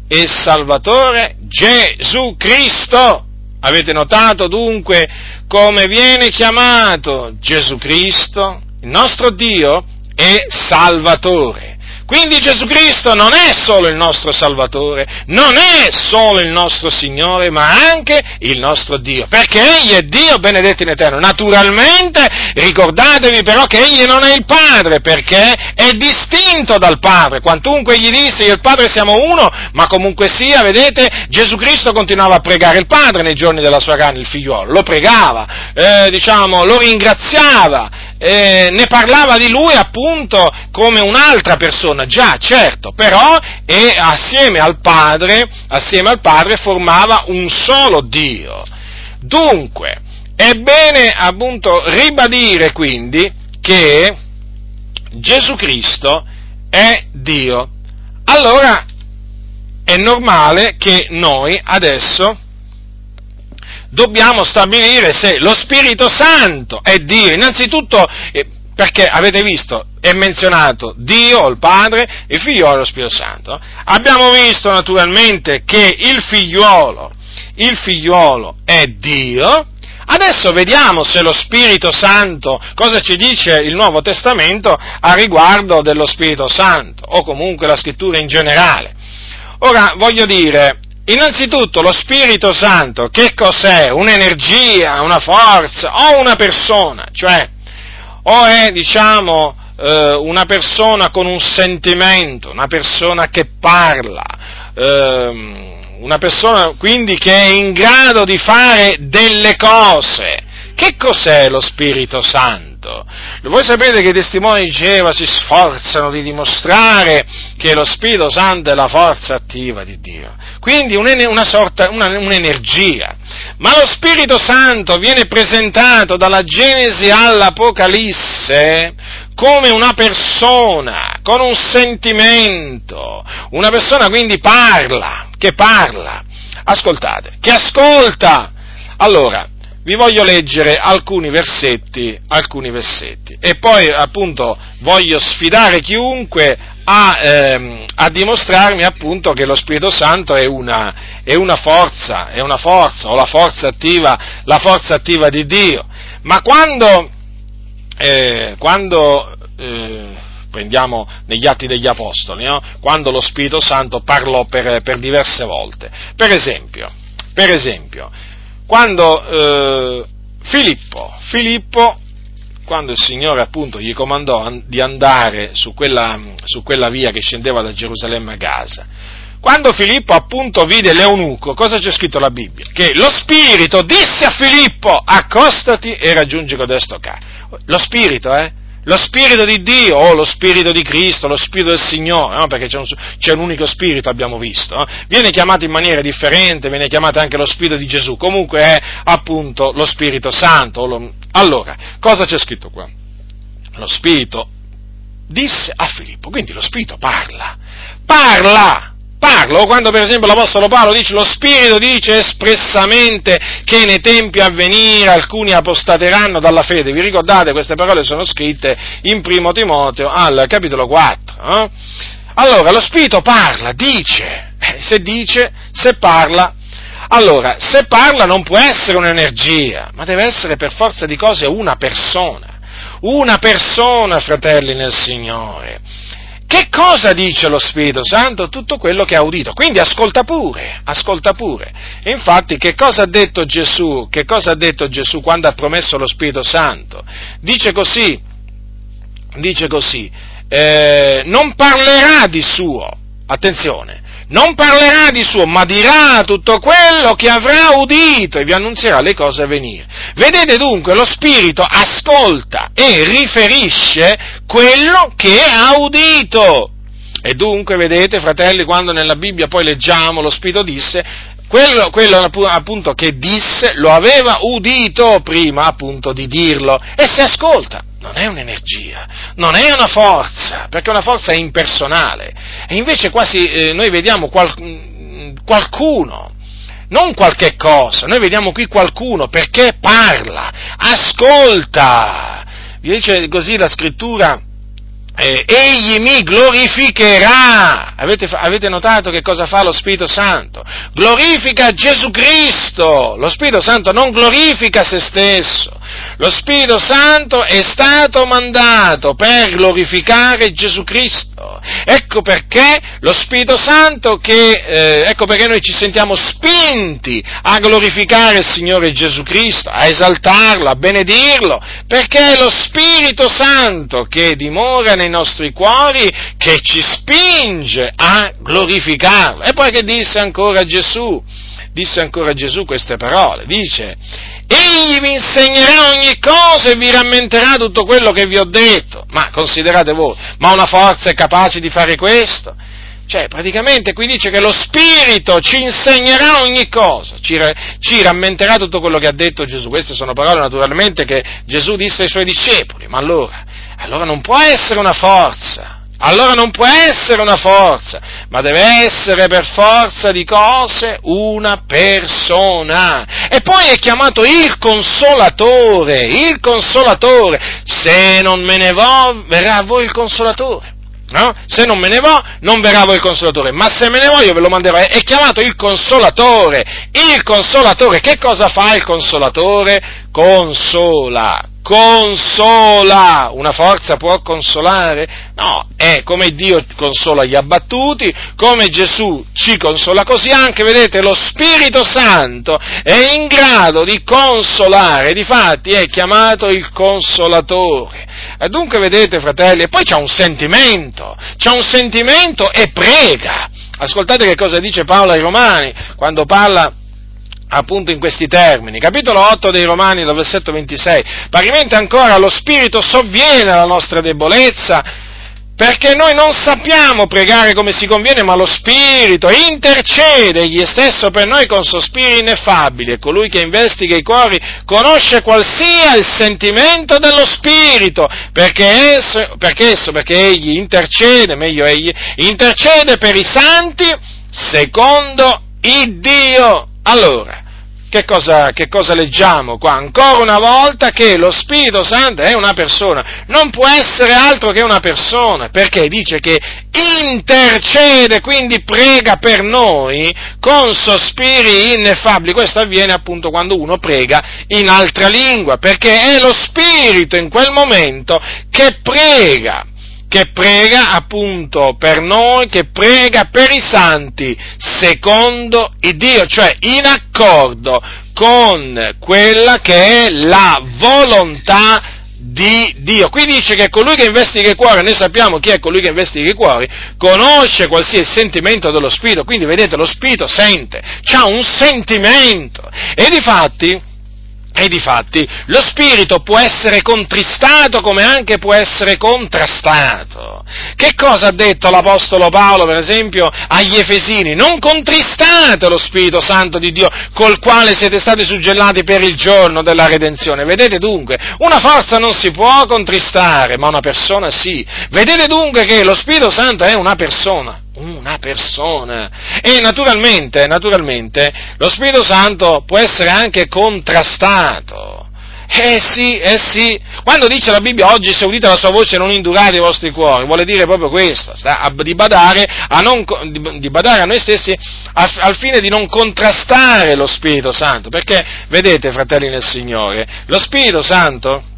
e Salvatore Gesù Cristo. Avete notato dunque come viene chiamato Gesù Cristo? Il nostro Dio è Salvatore. Quindi Gesù Cristo non è solo il nostro Salvatore, non è solo il nostro Signore, ma anche il nostro Dio, perché Egli è Dio benedetto in eterno. Naturalmente ricordatevi però che Egli non è il Padre, perché è distinto dal Padre. Quantunque gli disse io e il Padre siamo uno, ma comunque sia, vedete, Gesù Cristo continuava a pregare il Padre nei giorni della sua carne, il figliuolo, lo pregava, eh, diciamo, lo ringraziava, eh, ne parlava di lui appunto come un'altra persona, già certo, però e assieme al Padre, assieme al Padre formava un solo Dio. Dunque, è bene appunto ribadire quindi che Gesù Cristo è Dio. Allora è normale che noi adesso dobbiamo stabilire se lo Spirito Santo è Dio. Innanzitutto, eh, perché avete visto, è menzionato Dio, il Padre, il figliolo e lo Spirito Santo. Abbiamo visto naturalmente che il figliolo, il figliolo è Dio. Adesso vediamo se lo Spirito Santo, cosa ci dice il Nuovo Testamento a riguardo dello Spirito Santo, o comunque la scrittura in generale. Ora, voglio dire, Innanzitutto lo Spirito Santo, che cos'è? Un'energia, una forza o una persona? Cioè, o è, diciamo, eh, una persona con un sentimento, una persona che parla, eh, una persona quindi che è in grado di fare delle cose. Che cos'è lo Spirito Santo? Santo. Voi sapete che i testimoni di Geova si sforzano di dimostrare che lo Spirito Santo è la forza attiva di Dio, quindi una sorta, una, un'energia. Ma lo Spirito Santo viene presentato dalla Genesi all'Apocalisse come una persona, con un sentimento, una persona quindi parla, che parla, ascoltate, che ascolta. Allora, vi voglio leggere alcuni versetti, alcuni versetti e poi appunto voglio sfidare chiunque a, ehm, a dimostrarmi appunto che lo Spirito Santo è una, è una, forza, è una forza, o la forza attiva, la forza attiva di Dio. Ma quando, eh, quando eh, prendiamo negli atti degli Apostoli, no? quando lo Spirito Santo parlò per, per diverse volte, per esempio, per esempio quando eh, Filippo, Filippo, quando il Signore appunto gli comandò di andare su quella, su quella via che scendeva da Gerusalemme a Gaza, quando Filippo appunto vide l'eunuco, cosa c'è scritto nella Bibbia? Che lo Spirito disse a Filippo, accostati e raggiungi codesto carro. Lo Spirito, eh? Lo Spirito di Dio o lo Spirito di Cristo, lo Spirito del Signore, no? perché c'è un, c'è un, unico Spirito, abbiamo visto, no? viene chiamato in maniera differente, viene chiamato anche lo Spirito di Gesù, comunque è appunto lo Spirito Santo. Lo... Allora, cosa c'è scritto qua? Lo Spirito disse a Filippo, quindi lo Spirito parla, parla! Parlo quando per esempio l'Apostolo Paolo dice lo Spirito dice espressamente che nei tempi a venire alcuni apostateranno dalla fede. Vi ricordate queste parole sono scritte in primo Timoteo al capitolo 4. Eh? Allora lo Spirito parla, dice, eh, se dice, se parla, allora se parla non può essere un'energia, ma deve essere per forza di cose una persona. Una persona, fratelli nel Signore. Che cosa dice lo Spirito Santo? Tutto quello che ha udito. Quindi ascolta pure, ascolta pure. infatti che cosa ha detto Gesù? Che cosa ha detto Gesù quando ha promesso lo Spirito Santo? Dice così, dice così, eh, non parlerà di suo, attenzione, non parlerà di suo, ma dirà tutto quello che avrà udito e vi annunzierà le cose a venire. Vedete dunque, lo Spirito ascolta e riferisce quello che ha udito. E dunque, vedete, fratelli, quando nella Bibbia poi leggiamo lo Spirito disse, quello, quello, appunto che disse lo aveva udito prima appunto di dirlo e si ascolta non è un'energia, non è una forza, perché una forza è impersonale. E invece quasi eh, noi vediamo qual, qualcuno, non qualche cosa, noi vediamo qui qualcuno perché parla, ascolta. Vi dice così la scrittura, eh, egli mi glorificherà. Avete, avete, notato che cosa fa lo Spirito Santo? Glorifica Gesù Cristo. Lo Spirito Santo non glorifica se stesso. Lo Spirito Santo è stato mandato per glorificare Gesù Cristo. Ecco perché lo Spirito Santo che, eh, ecco perché noi ci sentiamo spinti a glorificare il Signore Gesù Cristo, a esaltarlo, a benedirlo, perché è lo Spirito Santo che dimora nei nostri cuori che ci spinge a glorificarlo. E poi che disse ancora Gesù? Disse ancora Gesù queste parole, dice, Egli vi insegnerà ogni cosa e vi rammenterà tutto quello che vi ho detto. Ma considerate voi, ma una forza è capace di fare questo? Cioè, praticamente qui dice che lo Spirito ci insegnerà ogni cosa, ci, ci, rammenterà tutto quello che ha detto Gesù. Queste sono parole naturalmente che Gesù disse ai suoi discepoli, ma allora, allora non può essere una forza, allora non può essere una forza, ma deve essere per forza di cose una persona. E poi è chiamato il consolatore, il consolatore. Se non me ne vo, verrà a voi il consolatore. No? Se non me ne vo, non verrà a voi il consolatore, ma se me ne voglio ve lo manderò. È chiamato il consolatore. Il consolatore, che cosa fa il consolatore? Consola consola. Una forza può consolare? No, è come Dio consola gli abbattuti, come Gesù ci consola così anche, vedete, lo Spirito Santo è in grado di consolare, difatti è chiamato il consolatore. E dunque, vedete, fratelli, e poi c'è un sentimento, c'è un sentimento e prega. Ascoltate che cosa dice Paolo ai Romani quando parla appunto in questi termini. Capitolo 8 dei Romani, dal versetto 26. Parimenti ancora lo Spirito sovviene alla nostra debolezza, perché noi non sappiamo pregare come si conviene, ma lo Spirito intercede egli stesso per noi con sospiri ineffabili e colui che investiga i cuori conosce qual sia il sentimento dello Spirito, perché esso, perché, esso, perché egli intercede, meglio egli, intercede per i santi secondo il Dio allora, che cosa, che cosa, leggiamo qua? Ancora una volta che lo Spirito Santo è una persona, non può essere altro che una persona, perché dice che intercede, quindi prega per noi con sospiri ineffabili. Questo avviene appunto quando uno prega in altra lingua, perché è lo Spirito in quel momento che prega che prega appunto per noi, che prega per i santi, secondo il Dio, cioè in accordo con quella che è la volontà di Dio. Qui dice che colui che investiga il cuore, noi sappiamo chi è colui che investiga i cuori, conosce qualsiasi sentimento dello Spirito, quindi vedete lo Spirito sente, ha un sentimento e di fatti E difatti lo spirito può essere contristato come anche può essere contrastato. Che cosa ha detto l'Apostolo Paolo, per esempio, agli Efesini? Non contristate lo Spirito Santo di Dio col quale siete stati suggellati per il giorno della redenzione. Vedete dunque, una forza non si può contristare, ma una persona sì. Vedete dunque che lo Spirito Santo è una persona una persona. E naturalmente, naturalmente, lo Spirito Santo può essere anche contrastato. Eh sì, eh sì. Quando dice la Bibbia oggi se udite la sua voce non indurate i vostri cuori, vuole dire proprio questo, di badare a, non, di badare a noi stessi al fine di non contrastare lo Spirito Santo. Perché, vedete, fratelli nel Signore, lo Spirito Santo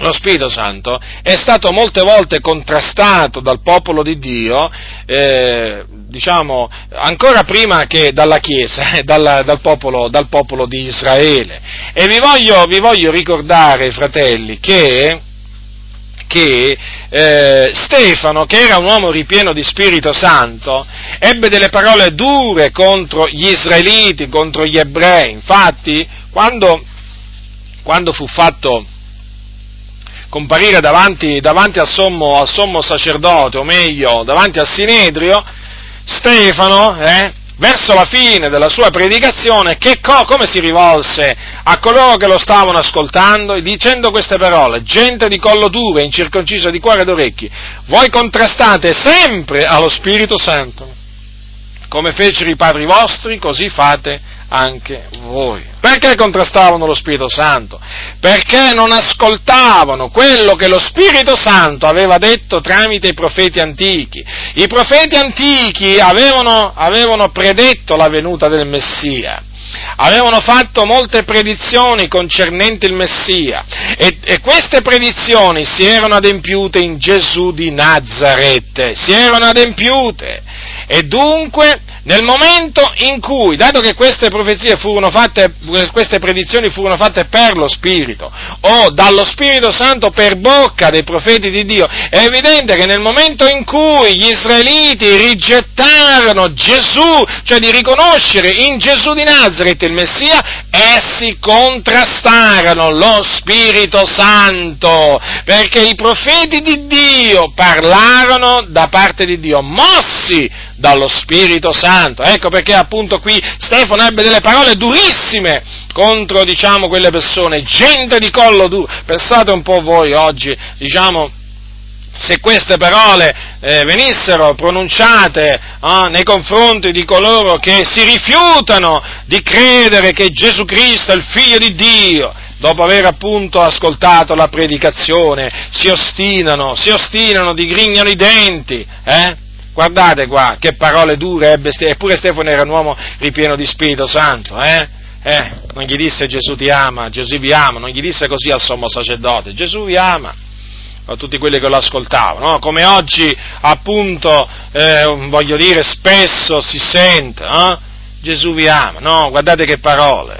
lo Spirito Santo è stato molte volte contrastato dal popolo di Dio, eh, diciamo, ancora prima che dalla Chiesa, eh, (laughs) dal, dal, popolo, dal, popolo, di Israele. E vi voglio, vi voglio ricordare, fratelli, che, che eh, Stefano, che era un uomo ripieno di Spirito Santo, ebbe delle parole dure contro gli israeliti, contro gli ebrei. Infatti, quando, quando fu fatto comparire davanti, davanti al, sommo, al, sommo, sacerdote, o meglio, davanti al Sinedrio, Stefano, eh, verso la fine della sua predicazione, che co- come si rivolse a coloro che lo stavano ascoltando, dicendo queste parole, gente di collo duro, incirconcisa di cuore ed orecchi, voi contrastate sempre allo Spirito Santo, come fecero i padri vostri, così fate anche voi. Perché contrastavano lo Spirito Santo? Perché non ascoltavano quello che lo Spirito Santo aveva detto tramite i profeti antichi. I profeti antichi avevano, avevano predetto la venuta del Messia avevano fatto molte predizioni concernenti il Messia e, e, queste predizioni si erano adempiute in Gesù di Nazareth, si erano adempiute e dunque nel momento in cui, dato che queste profezie furono fatte, queste predizioni furono fatte per lo Spirito, o dallo Spirito Santo per bocca dei profeti di Dio, è evidente che nel momento in cui gli israeliti rigettarono Gesù, cioè di riconoscere in Gesù di Nazareth il Messia, essi contrastarono lo Spirito Santo, perché i profeti di Dio parlarono da parte di Dio, mossi dallo Spirito Santo. Ecco perché appunto qui Stefano ebbe delle parole durissime contro, diciamo, quelle persone, gente di collo duro. Pensate un po' voi oggi, diciamo, se queste parole eh, venissero pronunciate eh, nei confronti di coloro che si rifiutano di credere che Gesù Cristo è il figlio di Dio, dopo aver appunto ascoltato la predicazione, si ostinano, si ostinano, digrignano i denti, eh? Guardate qua, che parole dure ebbe Stefano, eppure Stefano era un uomo ripieno di Spirito Santo, eh? Eh, non gli disse Gesù ti ama, Gesù vi ama, non gli disse così al sommo sacerdote, Gesù vi ama a tutti quelli che lo ascoltavano, no? come oggi appunto, eh, voglio dire, spesso si sente, eh? Gesù vi ama, no? Guardate che parole,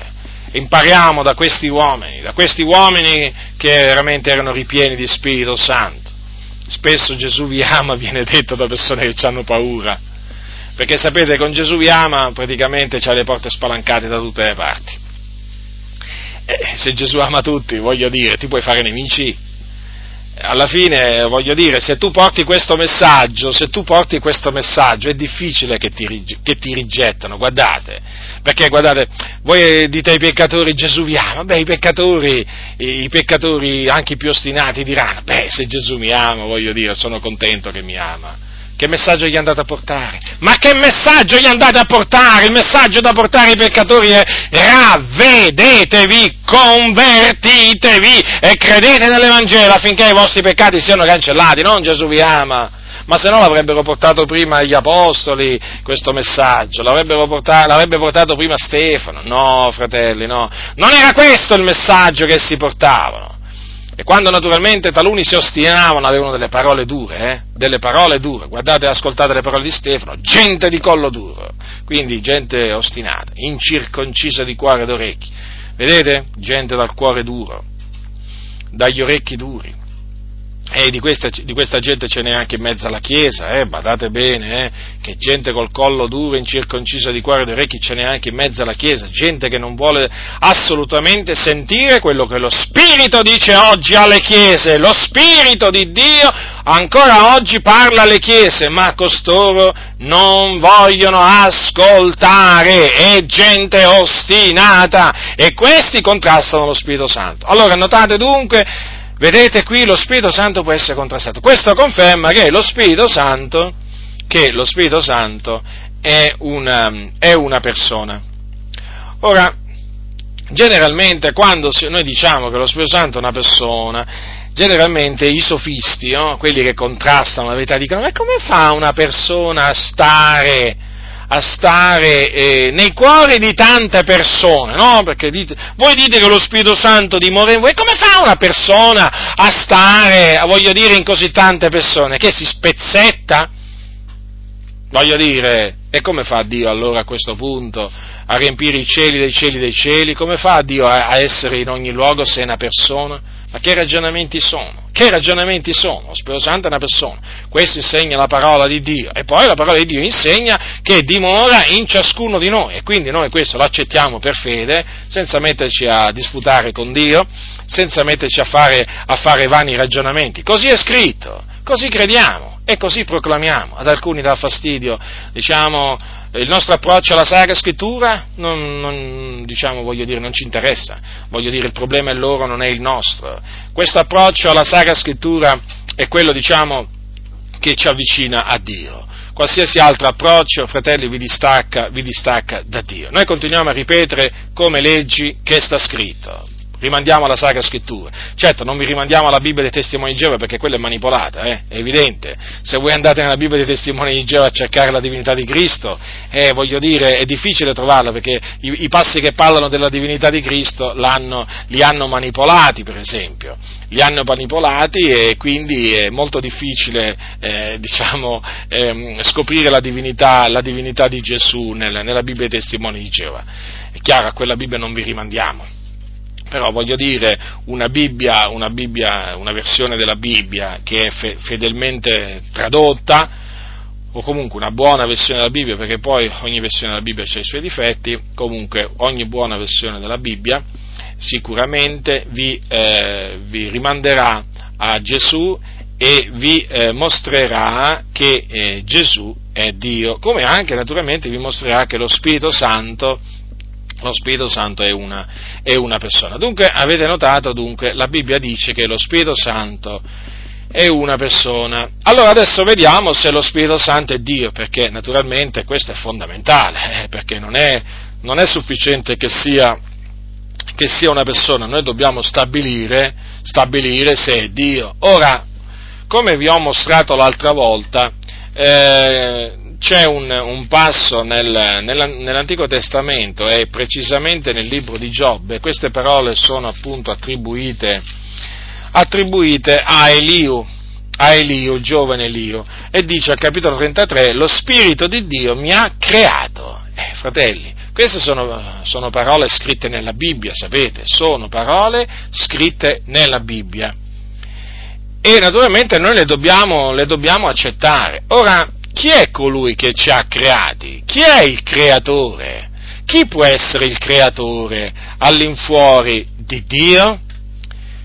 impariamo da questi uomini, da questi uomini che veramente erano ripieni di Spirito Santo spesso Gesù vi ama (laughs) viene detto da persone che hanno paura, perché sapete con Gesù vi ama praticamente c'ha le porte spalancate da tutte le parti. E se Gesù ama tutti, voglio dire, ti puoi fare nemici, alla fine, voglio dire, se tu porti questo messaggio, se tu porti questo messaggio, è difficile che ti, che ti rigettano, guardate, perché guardate, voi dite ai peccatori Gesù vi ama, beh, i peccatori, i, peccatori anche i più ostinati diranno, beh, se Gesù mi ama, voglio dire, sono contento che mi ama. Che messaggio gli andate a portare? Ma che messaggio gli andate a portare? Il messaggio da portare ai peccatori è ravvedetevi, convertitevi e credete nell'Evangelo affinché i vostri peccati siano cancellati, non Gesù vi ama. Ma se no l'avrebbero portato prima gli apostoli questo messaggio, portato, l'avrebbe portato prima Stefano. No, fratelli, no. Non era questo il messaggio che si portavano. E quando naturalmente taluni si ostinavano avevano delle parole dure, eh? delle parole dure, guardate, ascoltate le parole di Stefano, gente di collo duro, quindi gente ostinata, incirconcisa di cuore ed orecchi, vedete? Gente dal cuore duro, dagli orecchi duri. E di questa, di questa, gente ce n'è anche in mezzo alla Chiesa, eh, badate bene, eh, che gente col collo duro, incirconcisa di cuore e di orecchi ce n'è anche in mezzo alla Chiesa, gente che non vuole assolutamente sentire quello che lo Spirito dice oggi alle Chiese, lo Spirito di Dio ancora oggi parla alle Chiese, ma costoro non vogliono ascoltare, è gente ostinata e questi contrastano lo Spirito Santo. Allora notate dunque Vedete qui lo Spirito Santo può essere contrastato. Questo conferma che lo Spirito Santo, lo Spirito Santo è, una, è una persona. Ora, generalmente quando noi diciamo che lo Spirito Santo è una persona, generalmente i sofisti, no? quelli che contrastano la verità, dicono ma come fa una persona a stare a stare eh, nei cuori di tante persone, no? Perché dite, voi dite che lo Spirito Santo dimora in voi, come fa una persona a stare, voglio dire, in così tante persone? Che si spezzetta? Voglio dire, e come fa Dio allora a questo punto a riempire i cieli dei cieli dei cieli? Come fa Dio a, a essere in ogni luogo se è una persona? Ma che ragionamenti sono? Che ragionamenti sono? Lo Spirito Santo è una persona. Questo insegna la parola di Dio. E poi la parola di Dio insegna che dimora in ciascuno di noi. E quindi noi questo lo accettiamo per fede, senza metterci a disputare con Dio, senza metterci a fare, a fare vani ragionamenti. Così è scritto, così crediamo e così proclamiamo. Ad alcuni dà fastidio, diciamo, il nostro approccio alla Sacra Scrittura non, non, diciamo, dire, non ci interessa, voglio dire, il problema è loro, non è il nostro. Questo approccio alla Sacra Scrittura è quello, diciamo, che ci avvicina a Dio. Qualsiasi altro approccio, fratelli, vi distacca, vi distacca da Dio. Noi continuiamo a ripetere come leggi che sta scritto rimandiamo alla Sacra Scrittura. Certo, non vi rimandiamo alla Bibbia dei Testimoni di Geova perché quella è manipolata, eh? è evidente. Se voi andate nella Bibbia dei Testimoni di Geova a cercare la divinità di Cristo, eh, voglio dire, è difficile trovarla perché i, i, passi che parlano della divinità di Cristo li hanno manipolati, per esempio. Li hanno manipolati e quindi è molto difficile, eh, diciamo, ehm, scoprire la divinità, la divinità, di Gesù nella, nella Bibbia dei Testimoni di Geova. È chiaro, a quella Bibbia non vi rimandiamo però voglio dire, una Bibbia, una, Bibbia, una versione della Bibbia che è fe- fedelmente tradotta, o comunque una buona versione della Bibbia, perché poi ogni versione della Bibbia ha i suoi difetti, comunque ogni buona versione della Bibbia sicuramente vi, eh, vi rimanderà a Gesù e vi eh, mostrerà che eh, Gesù è Dio, come anche naturalmente vi mostrerà che lo Spirito Santo lo Spirito Santo è una, è una persona. Dunque, avete notato, dunque, la Bibbia dice che lo Spirito Santo è una persona. Allora adesso vediamo se lo Spirito Santo è Dio, perché naturalmente questo è fondamentale, eh, perché non è, non è sufficiente che sia, che sia, una persona, noi dobbiamo stabilire, stabilire, se è Dio. Ora, come vi ho mostrato l'altra volta, eh, c'è un, un passo nel, nell'Antico Testamento e precisamente nel libro di Giobbe, queste parole sono appunto attribuite, attribuite a Eliu, a Eliu, il giovane Eliu, e dice al capitolo 33, lo Spirito di Dio mi ha creato. Eh, fratelli, queste sono, sono parole scritte nella Bibbia, sapete, sono parole scritte nella Bibbia. E naturalmente noi le dobbiamo, le dobbiamo accettare. Ora, chi è colui che ci ha creati? Chi è il creatore? Chi può essere il creatore all'infuori di Dio?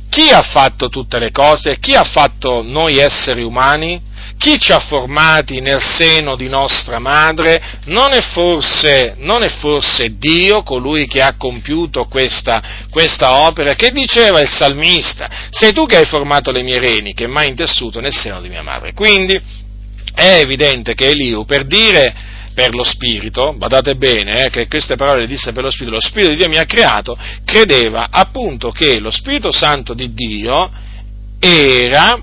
Chi ha fatto tutte le cose? Chi ha fatto noi esseri umani? Chi ci ha formati nel seno di nostra madre? Non è forse, non è forse Dio colui che ha compiuto questa, questa, opera? Che diceva il salmista? Sei tu che hai formato le mie reni, che mai intessuto nel seno di mia madre. Quindi, è evidente che Eliu, per dire per lo Spirito, badate bene eh, che queste parole le disse per lo Spirito, lo Spirito di Dio mi ha creato, credeva appunto che lo Spirito Santo di Dio era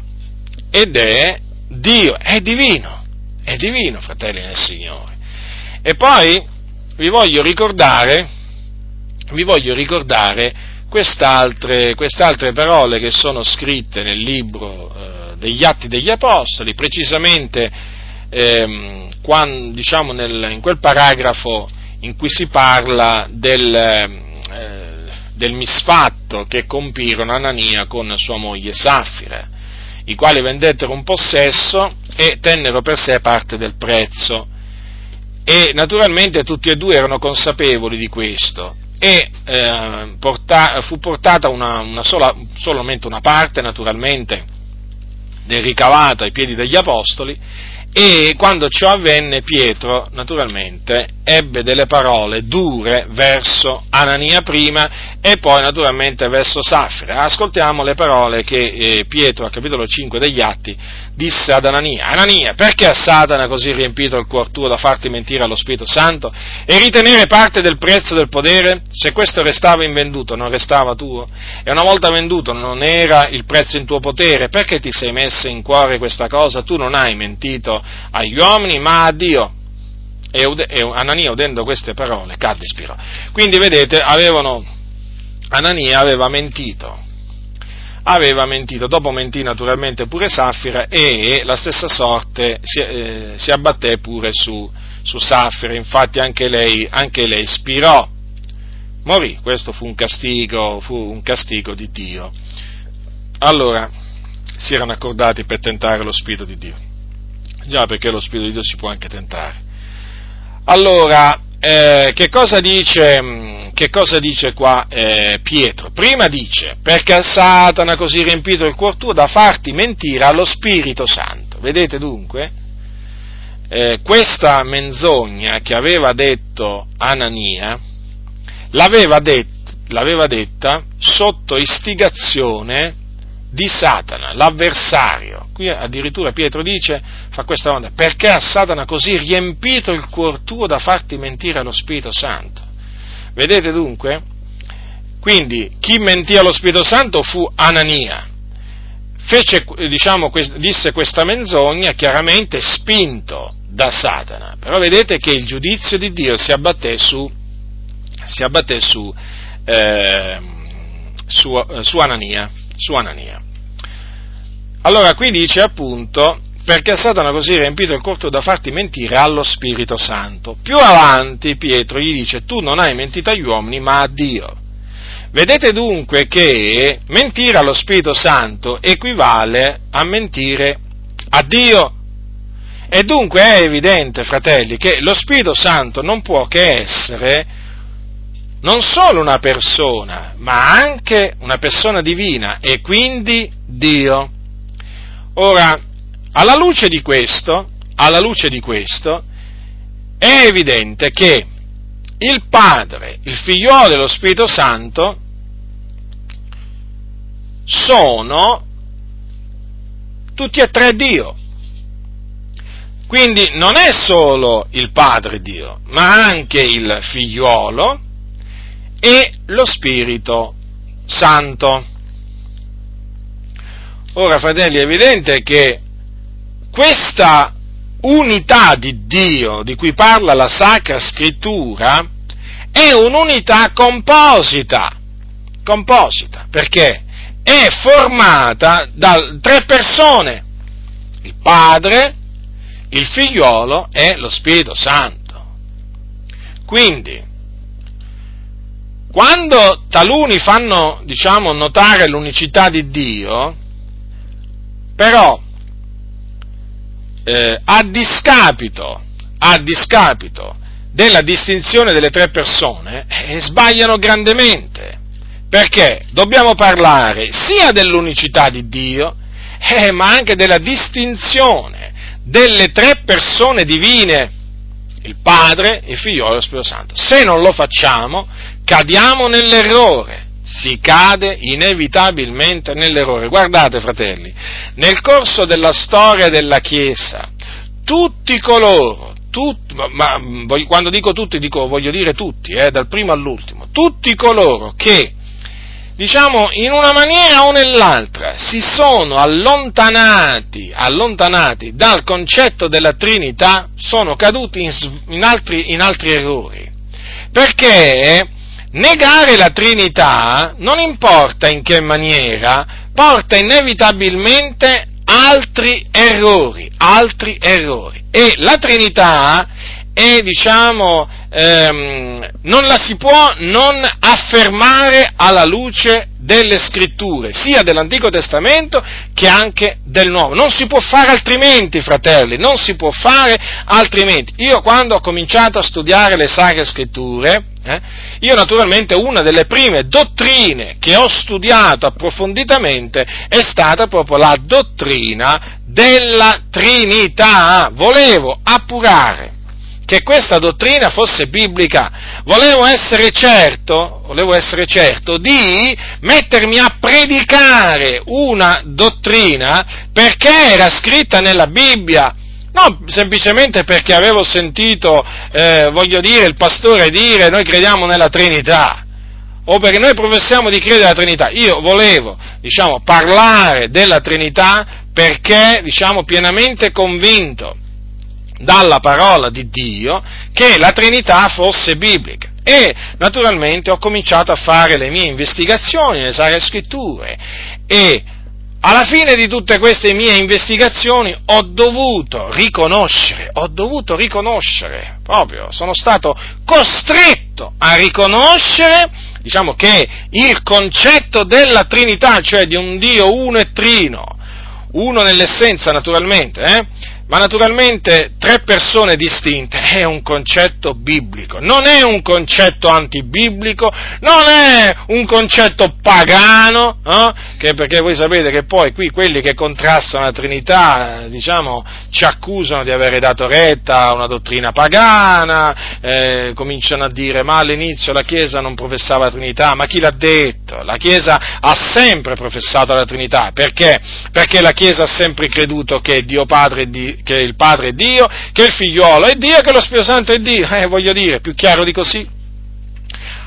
ed è Dio, è divino, è divino, fratelli nel Signore. E poi vi voglio ricordare, vi voglio ricordare quest'altre, quest'altre parole che sono scritte nel libro eh, degli Atti degli Apostoli, precisamente ehm, quando, diciamo nel, in quel paragrafo in cui si parla del, eh, del misfatto che compirono Anania con sua moglie Saffira. i quali vendettero un possesso e tennero per sé parte del prezzo. E naturalmente tutti e due erano consapevoli di questo e eh, porta, fu portata una, una sola, solamente una parte naturalmente ricavato ai piedi degli apostoli e quando ciò avvenne Pietro, naturalmente, ebbe delle parole dure verso Anania prima e poi naturalmente verso Safra. Ascoltiamo le parole che eh, Pietro, al capitolo 5 degli Atti, disse ad Anania. Anania, perché a Satana così riempito il cuor tuo da farti mentire allo Spirito Santo e ritenere parte del prezzo del podere? Se questo restava invenduto, non restava tuo? E una volta venduto non era il prezzo in tuo potere? Perché ti sei messo in cuore questa cosa? Tu non hai mentito agli uomini, ma a Dio. E, Anania, udendo queste parole, cadde ispirò. Quindi, vedete, avevano, Anania aveva mentito. Aveva mentito, dopo mentì naturalmente pure Saffira e la stessa sorte si, eh, si abbatté pure su, su Saffira, infatti anche lei, anche lei spirò, morì, questo fu un castigo, fu un castigo di Dio. Allora, si erano accordati per tentare lo Spirito di Dio. Già, perché lo Spirito di Dio si può anche tentare. Allora, eh, che, cosa dice, che, cosa dice, qua eh, Pietro? Prima dice, perché Satana così riempito il cuore tuo da farti mentire allo Spirito Santo. Vedete dunque? Eh, questa menzogna che aveva detto Anania, l'aveva, det, l'aveva detta sotto istigazione di Satana, l'avversario. Qui addirittura Pietro dice, fa questa domanda, perché a Satana così riempito il cuor tuo da farti mentire allo Spirito Santo? Vedete dunque? Quindi chi mentì allo Spirito Santo fu Anania. Fece, diciamo, disse questa menzogna chiaramente spinto da Satana. Però vedete che il giudizio di Dio si abbatté su, si abbatté su, eh, su, su Anania su Anania. Allora qui dice appunto perché Satana così riempito il corto da farti mentire allo Spirito Santo. Più avanti Pietro gli dice tu non hai mentito agli uomini ma a Dio. Vedete dunque che mentire allo Spirito Santo equivale a mentire a Dio. E dunque è evidente, fratelli, che lo Spirito Santo non può che essere non solo una persona, ma anche una persona divina e quindi Dio. Ora, alla luce di questo, alla luce di questo, è evidente che il Padre, il Figliolo e lo Spirito Santo sono tutti e tre Dio. Quindi non è solo il Padre Dio, ma anche il Figliolo e lo Spirito Santo. Ora, fratelli, è evidente che questa unità di Dio di cui parla la Sacra Scrittura è un'unità composita, composita, perché è formata da tre persone, il Padre, il Figliolo e lo Spirito Santo. Quindi, quando taluni fanno, diciamo, notare l'unicità di Dio, però eh, a, discapito, a discapito della distinzione delle tre persone, eh, sbagliano grandemente. Perché dobbiamo parlare sia dell'unicità di Dio, eh, ma anche della distinzione delle tre persone divine, il Padre, il Figlio e lo Spirito Santo. Se non lo facciamo, cadiamo nell'errore, si cade inevitabilmente nell'errore. Guardate, fratelli, nel corso della storia della Chiesa, tutti coloro, tutti, ma, ma, quando dico tutti, dico, voglio dire tutti, eh, dal primo all'ultimo, tutti coloro che, diciamo, in una maniera o nell'altra, si sono allontanati, allontanati dal concetto della Trinità, sono caduti in, in, altri, in altri errori. Perché negare la Trinità, non importa in che maniera, porta inevitabilmente altri errori, altri errori. E la Trinità e diciamo, ehm, non la si può non affermare alla luce delle scritture, sia dell'Antico Testamento che anche del Nuovo. Non si può fare altrimenti, fratelli, non si può fare altrimenti. Io quando ho cominciato a studiare le Sacre Scritture, eh, io naturalmente una delle prime dottrine che ho studiato approfonditamente è stata proprio la dottrina della Trinità. Volevo appurare che questa dottrina fosse biblica. Volevo essere certo, volevo essere certo di mettermi a predicare una dottrina perché era scritta nella Bibbia. Non semplicemente perché avevo sentito, eh, voglio dire, il pastore dire noi crediamo nella Trinità o perché noi professiamo di credere nella Trinità. Io volevo, diciamo, parlare della Trinità perché, diciamo, pienamente convinto dalla parola di Dio che la Trinità fosse biblica. E naturalmente ho cominciato a fare le mie investigazioni nelle Sacre Scritture e alla fine di tutte queste mie investigazioni ho dovuto riconoscere, ho dovuto riconoscere, proprio, sono stato costretto a riconoscere, diciamo che il concetto della Trinità, cioè di un Dio uno e trino, uno nell'essenza naturalmente, eh, ma naturalmente tre persone distinte è un concetto biblico, non è un concetto antibiblico, non è un concetto pagano, no? che perché voi sapete che poi qui quelli che contrastano la Trinità, diciamo, ci accusano di avere dato retta a una dottrina pagana, eh, cominciano a dire ma all'inizio la Chiesa non professava la Trinità, ma chi l'ha detto? La Chiesa ha sempre professato la Trinità, perché? Perché la Chiesa ha sempre creduto che Dio Padre di, che il Padre è Dio, che il Figliuolo è Dio e che lo Spirito Santo è Dio. Eh, voglio dire, più chiaro di così.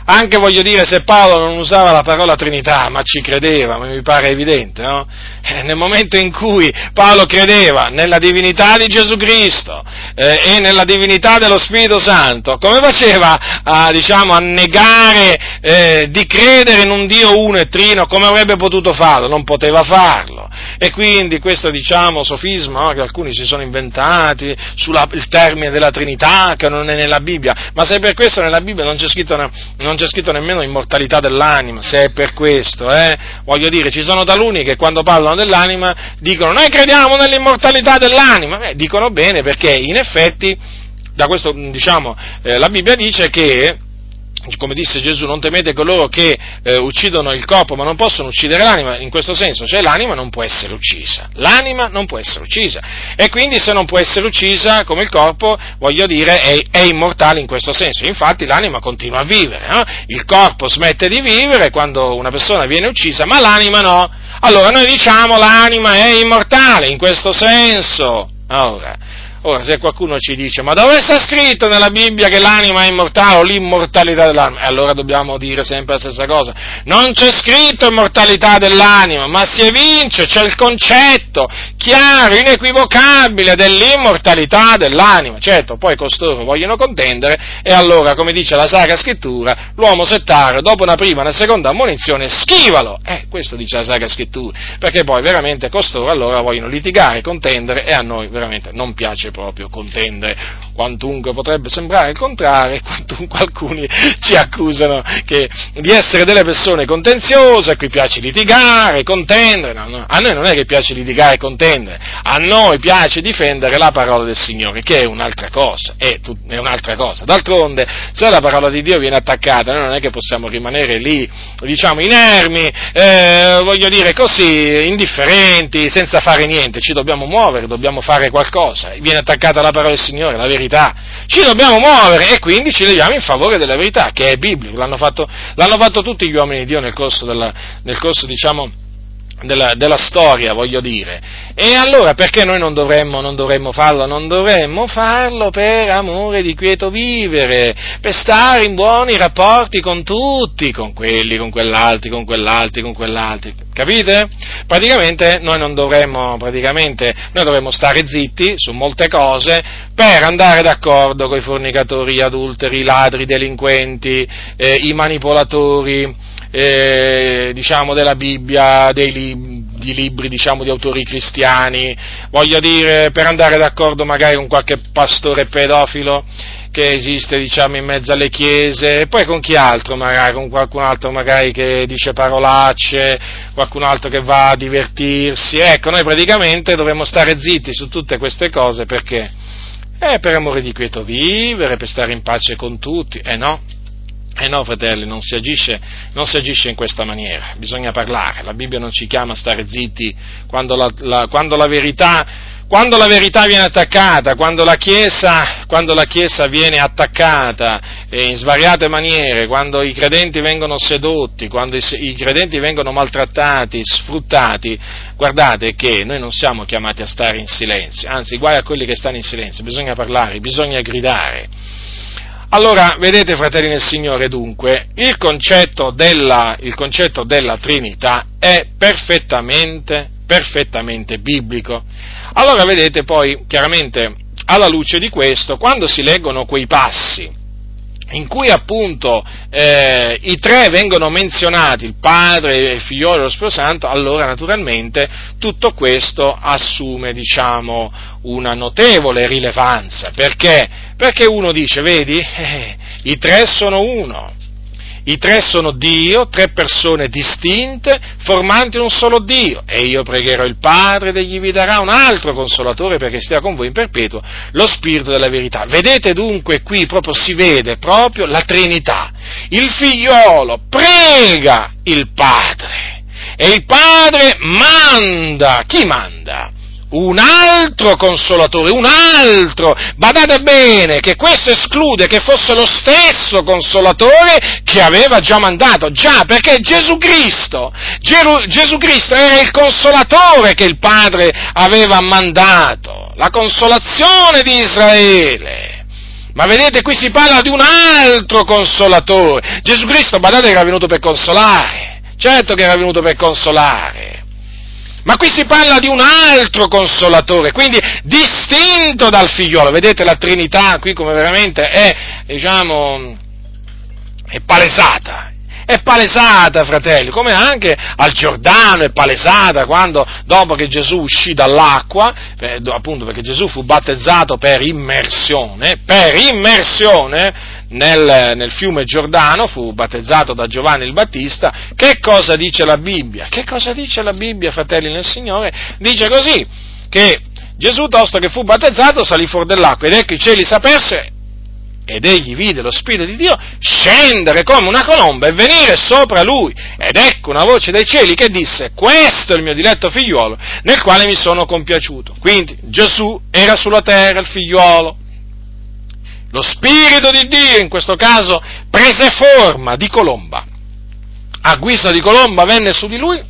Anche voglio dire, se Paolo non usava la parola Trinità, ma ci credeva, mi pare evidente, no? Eh, nel momento in cui Paolo credeva nella divinità di Gesù Cristo eh, e nella divinità dello Spirito Santo, come faceva a, diciamo, a negare eh, di credere in un Dio uno e trino? Come avrebbe potuto farlo? Non poteva farlo. E quindi questo, diciamo, sofisma no? che alcuni si sono inventati sul termine della Trinità, che non è nella Bibbia, ma se per questo nella Bibbia non c'è scritto... Non non c'è scritto nemmeno immortalità dell'anima, se è per questo, eh? Voglio dire, ci sono taluni che quando parlano dell'anima dicono noi crediamo nell'immortalità dell'anima, Beh, dicono bene perché in effetti, questo diciamo, eh, la Bibbia dice che come disse Gesù, non temete coloro che eh, uccidono il corpo ma non possono uccidere l'anima, in questo senso, cioè l'anima non può essere uccisa, l'anima non può essere uccisa. E quindi se non può essere uccisa come il corpo, voglio dire, è, è immortale in questo senso, infatti l'anima continua a vivere, no? il corpo smette di vivere quando una persona viene uccisa, ma l'anima no, allora noi diciamo l'anima è immortale in questo senso, ora, Ora, se qualcuno ci dice, ma dove sta scritto nella Bibbia che l'anima è immortale o l'immortalità dell'anima? E allora dobbiamo dire sempre la stessa cosa. Non c'è scritto immortalità dell'anima, ma si evince, c'è il concetto chiaro, inequivocabile dell'immortalità dell'anima. Certo, poi costoro vogliono contendere e allora, come dice la Sacra Scrittura, l'uomo settario, dopo una prima e una seconda ammonizione, schivalo! Eh, questo dice la Sacra Scrittura, perché poi veramente costoro allora vogliono litigare, contendere e a noi veramente non piace proprio contendere, quantunque potrebbe sembrare il contrario, quantunque (laughs) alcuni ci accusano che, di essere delle persone contenziose, a cui piace litigare, contendere, no, no. a noi non è che piace litigare e contendere, a noi piace difendere la parola del Signore, che è un'altra cosa, è, è un'altra cosa. D'altronde, se la parola di Dio viene attaccata, noi non è che possiamo rimanere lì, diciamo, inermi, eh, voglio dire così, indifferenti, senza fare niente, ci dobbiamo muovere, dobbiamo fare qualcosa, viene attaccata alla parola del Signore, la verità. Ci dobbiamo muovere e quindi ci leviamo in favore della verità, che è biblico. L'hanno fatto, l'hanno fatto tutti gli uomini di Dio nel corso, della, nel corso diciamo, della, della, storia, voglio dire. E allora perché noi non dovremmo, non dovremmo, farlo? Non dovremmo farlo per amore di quieto vivere, per stare in buoni rapporti con tutti, con quelli, con quell'altri, con quell'altri, con quell'altri. Capite? Praticamente noi non dovremmo, praticamente, noi dovremmo stare zitti su molte cose per andare d'accordo con i fornicatori, gli adulteri, i ladri, i delinquenti, eh, i manipolatori, eh, diciamo della Bibbia, dei, di libri, diciamo, di autori cristiani, voglio dire, per andare d'accordo magari con qualche pastore pedofilo che esiste, diciamo, in mezzo alle chiese, e poi con chi altro magari, con qualcun altro magari che dice parolacce, qualcun altro che va a divertirsi, ecco, noi praticamente dovremmo stare zitti su tutte queste cose perché? Eh, per amore di quieto vivere, per stare in pace con tutti, eh no? Eh no, fratelli, non si, agisce, non si, agisce, in questa maniera, bisogna parlare, la Bibbia non ci chiama a stare zitti quando la, la, quando la, verità, quando la verità, viene attaccata, quando la, Chiesa, quando la Chiesa, viene attaccata in svariate maniere, quando i credenti vengono sedotti, quando i, i credenti vengono maltrattati, sfruttati, guardate che noi non siamo chiamati a stare in silenzio, anzi guai a quelli che stanno in silenzio, bisogna parlare, bisogna gridare allora, vedete, fratelli nel Signore, dunque, il concetto della, il concetto della Trinità è perfettamente, perfettamente biblico. Allora, vedete, poi, chiaramente, alla luce di questo, quando si leggono quei passi, in cui appunto eh, i tre vengono menzionati, il Padre, il Figliolo e lo Spirito Santo, allora naturalmente tutto questo assume, diciamo, una notevole rilevanza. Perché? Perché uno dice, vedi, eh, i tre sono uno, i tre sono Dio, tre persone distinte, formanti un solo Dio. E io pregherò il Padre ed egli vi darà un altro consolatore perché stia con voi in perpetuo, lo Spirito della verità. Vedete dunque qui proprio si vede proprio la Trinità. Il figliolo prega il Padre e il Padre manda. Chi manda? Un altro consolatore, un altro. Badate bene che questo esclude che fosse lo stesso consolatore che aveva già mandato. Già, perché Gesù Cristo, Geru, Gesù Cristo era il consolatore che il Padre aveva mandato, la consolazione di Israele. Ma vedete, qui si parla di un altro consolatore. Gesù Cristo, badate che era venuto per consolare. Certo che era venuto per consolare. Ma qui si parla di un altro consolatore, quindi distinto dal figliolo. Vedete la Trinità qui come veramente è, diciamo, è palesata. È palesata, fratelli, come anche al Giordano è palesata quando, dopo che Gesù uscì dall'acqua, eh, appunto perché Gesù fu battezzato per immersione, per immersione, nel, nel, fiume Giordano, fu battezzato da Giovanni il Battista, che cosa dice la Bibbia? Che cosa dice la Bibbia, fratelli nel Signore? Dice così, che Gesù, tosto che fu battezzato, salì fuori dell'acqua ed ecco i cieli s'aperse ed egli vide lo Spirito di Dio scendere come una colomba e venire sopra lui. Ed ecco una voce dai cieli che disse, questo è il mio diletto figliuolo, nel quale mi sono compiaciuto. Quindi Gesù era sulla terra, il figliuolo, lo Spirito di Dio in questo caso prese forma di colomba. A guisa di colomba venne su di lui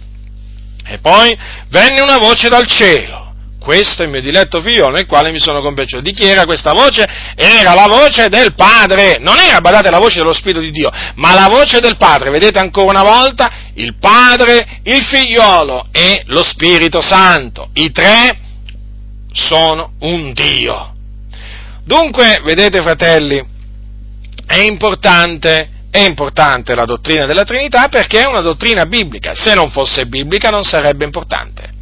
e poi venne una voce dal cielo. Questo è il mio diletto figlio nel quale mi sono compiaciuto. Di chi era questa voce? Era la voce del Padre. Non era, badate, la voce dello Spirito di Dio, ma la voce del Padre. Vedete ancora una volta? Il Padre, il Figliolo e lo Spirito Santo. I tre sono un Dio. Dunque, vedete fratelli, è importante, è importante la dottrina della Trinità perché è una dottrina biblica. Se non fosse biblica non sarebbe importante.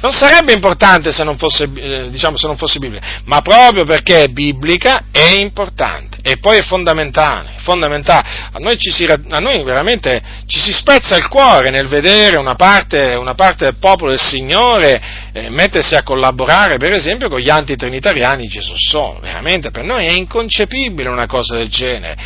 Non sarebbe importante se non fosse, eh, diciamo, se non fosse biblica, ma proprio perché è biblica è importante e poi è fondamentale fondamentale. A noi, si, a noi, veramente ci si spezza il cuore nel vedere una parte, una parte del popolo del Signore eh, mettersi a collaborare, per esempio, con gli antitrinitariani Gesù sono. Veramente per noi è inconcepibile una cosa del genere.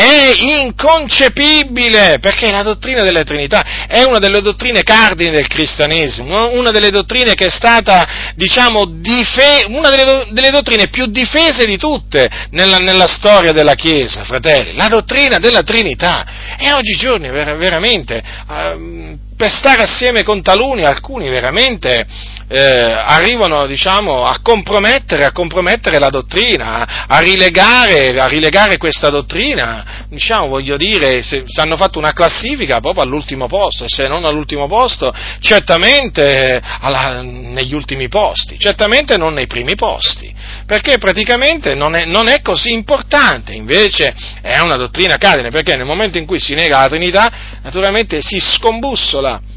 È inconcepibile perché la dottrina della Trinità è una delle dottrine cardine del cristianesimo, una delle dottrine che è stata, diciamo, dife- una delle, delle, dottrine più difese di tutte nella, nella storia della Chiesa, fratelli. La dottrina della Trinità. E oggigiorno veramente, uh, per stare assieme con taluni, alcuni veramente eh, arrivano diciamo, a, compromettere, a, compromettere, la dottrina, a rilegare, a rilegare questa dottrina, diciamo, voglio dire, se hanno fatto una classifica proprio all'ultimo posto, e se non all'ultimo posto, certamente alla, negli ultimi posti, certamente non nei primi posti, perché praticamente non è, non è così importante, invece è una dottrina cardine, perché nel momento in cui si nega la Trinità, naturalmente si scombussola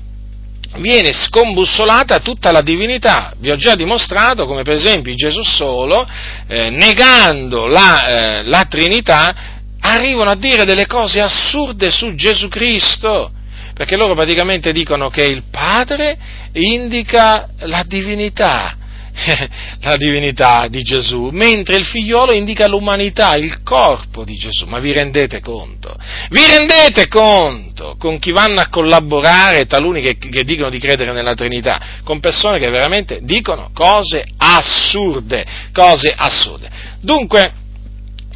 viene scombussolata tutta la divinità. Vi ho già dimostrato come per esempio Gesù solo, eh, negando la, eh, la Trinità, arrivano a dire delle cose assurde su Gesù Cristo perché loro praticamente dicono che il Padre indica la divinità, (laughs) la divinità di Gesù, mentre il figliolo indica l'umanità, il corpo di Gesù. Ma vi rendete conto? Vi rendete conto con chi vanno a collaborare taluni che, che dicono di credere nella Trinità? Con persone che veramente dicono cose assurde, cose assurde. Dunque,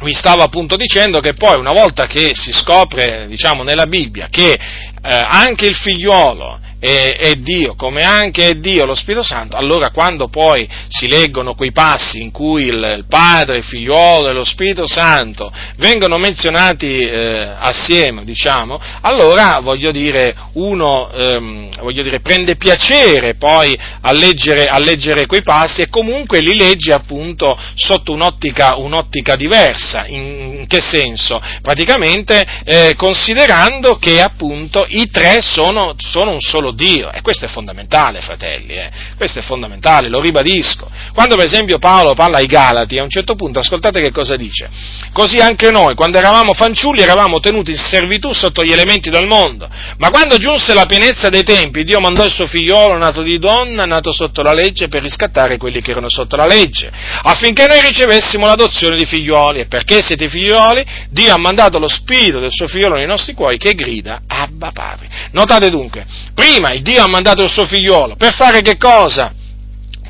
vi stavo appunto dicendo che poi una volta che si scopre, diciamo, nella Bibbia che eh, anche il figliuolo è, è, Dio, come anche è Dio lo Spirito Santo, allora quando poi si leggono quei passi in cui il, il Padre, il Figliolo e lo Spirito Santo vengono menzionati eh, assieme, diciamo, allora voglio dire, uno ehm, voglio dire, prende piacere poi a leggere, a leggere, quei passi e comunque li legge appunto sotto un'ottica, un'ottica diversa. In, in, che senso? Praticamente eh, considerando che appunto i tre sono, sono un solo solo Dio. E questo è fondamentale, fratelli, eh. questo è fondamentale, lo ribadisco. Quando per esempio Paolo parla ai Galati, a un certo punto ascoltate che cosa dice. Così anche noi, quando eravamo fanciulli, eravamo tenuti in servitù sotto gli elementi del mondo. Ma quando giunse la pienezza dei tempi, Dio mandò il suo figliolo, nato di donna, nato sotto la legge, per riscattare quelli che erano sotto la legge, affinché noi ricevessimo l'adozione di figlioli. E perché siete figlioli, Dio ha mandato lo spirito del suo figliolo nei nostri cuori che grida Abba Padre. Notate dunque, prima prima il Dio ha mandato il suo figliolo per fare che cosa?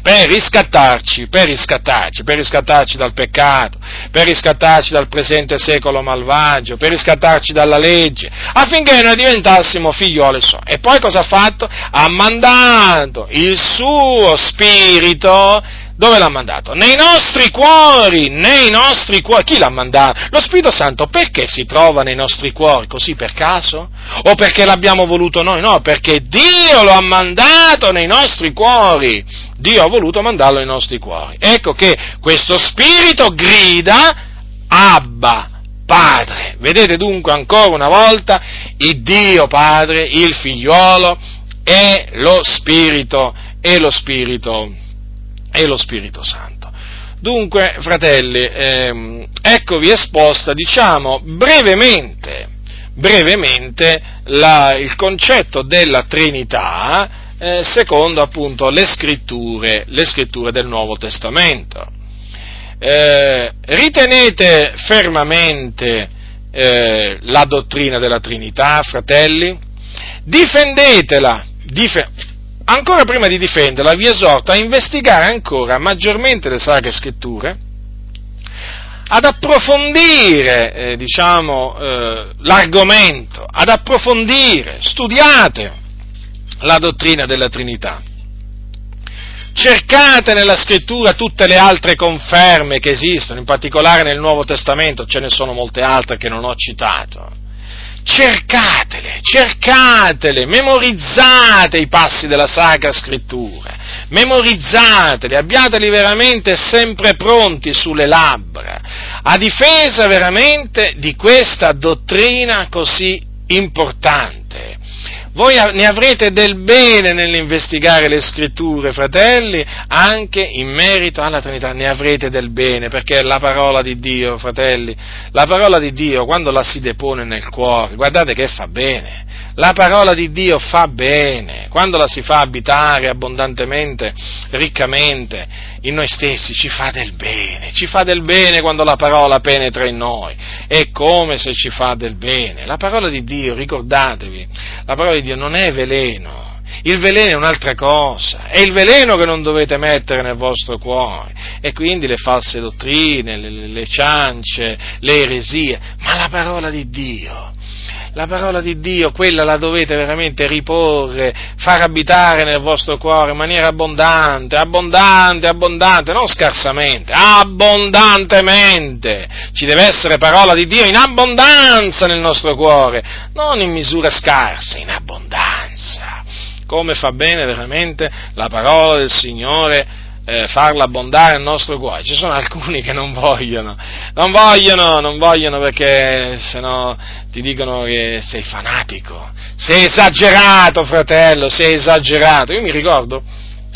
Per riscattarci, per riscattarci, per riscattarci dal peccato, per riscattarci dal presente secolo malvagio, per riscattarci dalla legge, affinché noi diventassimo figlioli suoi. E poi cosa ha fatto? Ha mandato il suo spirito dove l'ha mandato? Nei nostri cuori, nei nostri cuori. Chi l'ha mandato? Lo Spirito Santo perché si trova nei nostri cuori? Così per caso? O perché l'abbiamo voluto noi? No, perché Dio lo ha mandato nei nostri cuori. Dio ha voluto mandarlo nei nostri cuori. Ecco che questo Spirito grida Abba. Padre. Vedete dunque ancora una volta il Dio Padre, il figliolo e lo Spirito e lo Spirito e lo Spirito Santo. Dunque, fratelli, ehm, eccovi esposta, diciamo, brevemente, brevemente la, il concetto della Trinità eh, secondo appunto le scritture, le scritture del Nuovo Testamento. Eh, ritenete fermamente eh, la dottrina della Trinità, fratelli? Difendetela, dif- ancora prima di difenderla, vi esorto a investigare ancora maggiormente le Sacre Scritture, ad approfondire, eh, diciamo, eh, l'argomento, ad approfondire, studiate la dottrina della Trinità. Cercate nella scrittura tutte le altre conferme che esistono, in particolare nel Nuovo Testamento, ce ne sono molte altre che non ho citato cercatele, cercatele, memorizzate i passi della Sacra Scrittura, memorizzateli, abbiateli veramente sempre pronti sulle labbra, a difesa veramente di questa dottrina così importante voi ne avrete del bene nell'investigare le scritture, fratelli, anche in merito alla Trinità, ne avrete del bene, perché la parola di Dio, fratelli, la parola di Dio quando la si depone nel cuore, guardate che fa bene, la parola di Dio fa bene, quando la si fa abitare abbondantemente, riccamente in noi stessi, ci fa del bene, ci fa del bene quando la parola penetra in noi, è come se ci fa del bene. La parola di Dio, ricordatevi, la parola di Dio non è veleno, il veleno è un'altra cosa, è il veleno che non dovete mettere nel vostro cuore, e quindi le false dottrine, le, le ciance, le eresie, ma la parola di Dio la parola di Dio, quella la dovete veramente riporre, far abitare nel vostro cuore in maniera abbondante, abbondante, abbondante, non scarsamente, abbondantemente. Ci deve essere parola di Dio in abbondanza nel nostro cuore, non in misura scarsa, in abbondanza. Come fa bene veramente la parola del Signore eh, farla abbondare nel nostro cuore. Ci sono alcuni che non vogliono, non vogliono, non vogliono perché sennò ti dicono che sei fanatico, sei esagerato, fratello, sei esagerato. Io mi ricordo,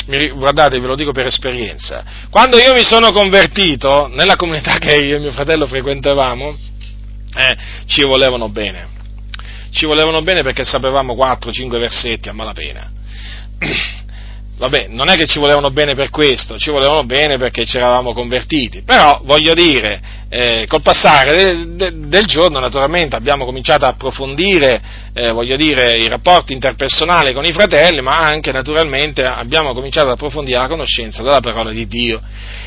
mi, guardate, ve lo dico per esperienza, quando io mi sono convertito nella comunità che io e mio fratello frequentavamo, eh, ci volevano bene. Ci volevano bene perché sapevamo 4-5 versetti a malapena (clears throat) vabbè, non è che ci volevano bene per questo, ci volevano bene perché ci eravamo convertiti, però voglio dire, eh, col passare de, de, del giorno naturalmente abbiamo cominciato a approfondire, eh, voglio dire, i rapporti interpersonali con i fratelli, ma anche naturalmente abbiamo cominciato ad approfondire la conoscenza della parola di Dio.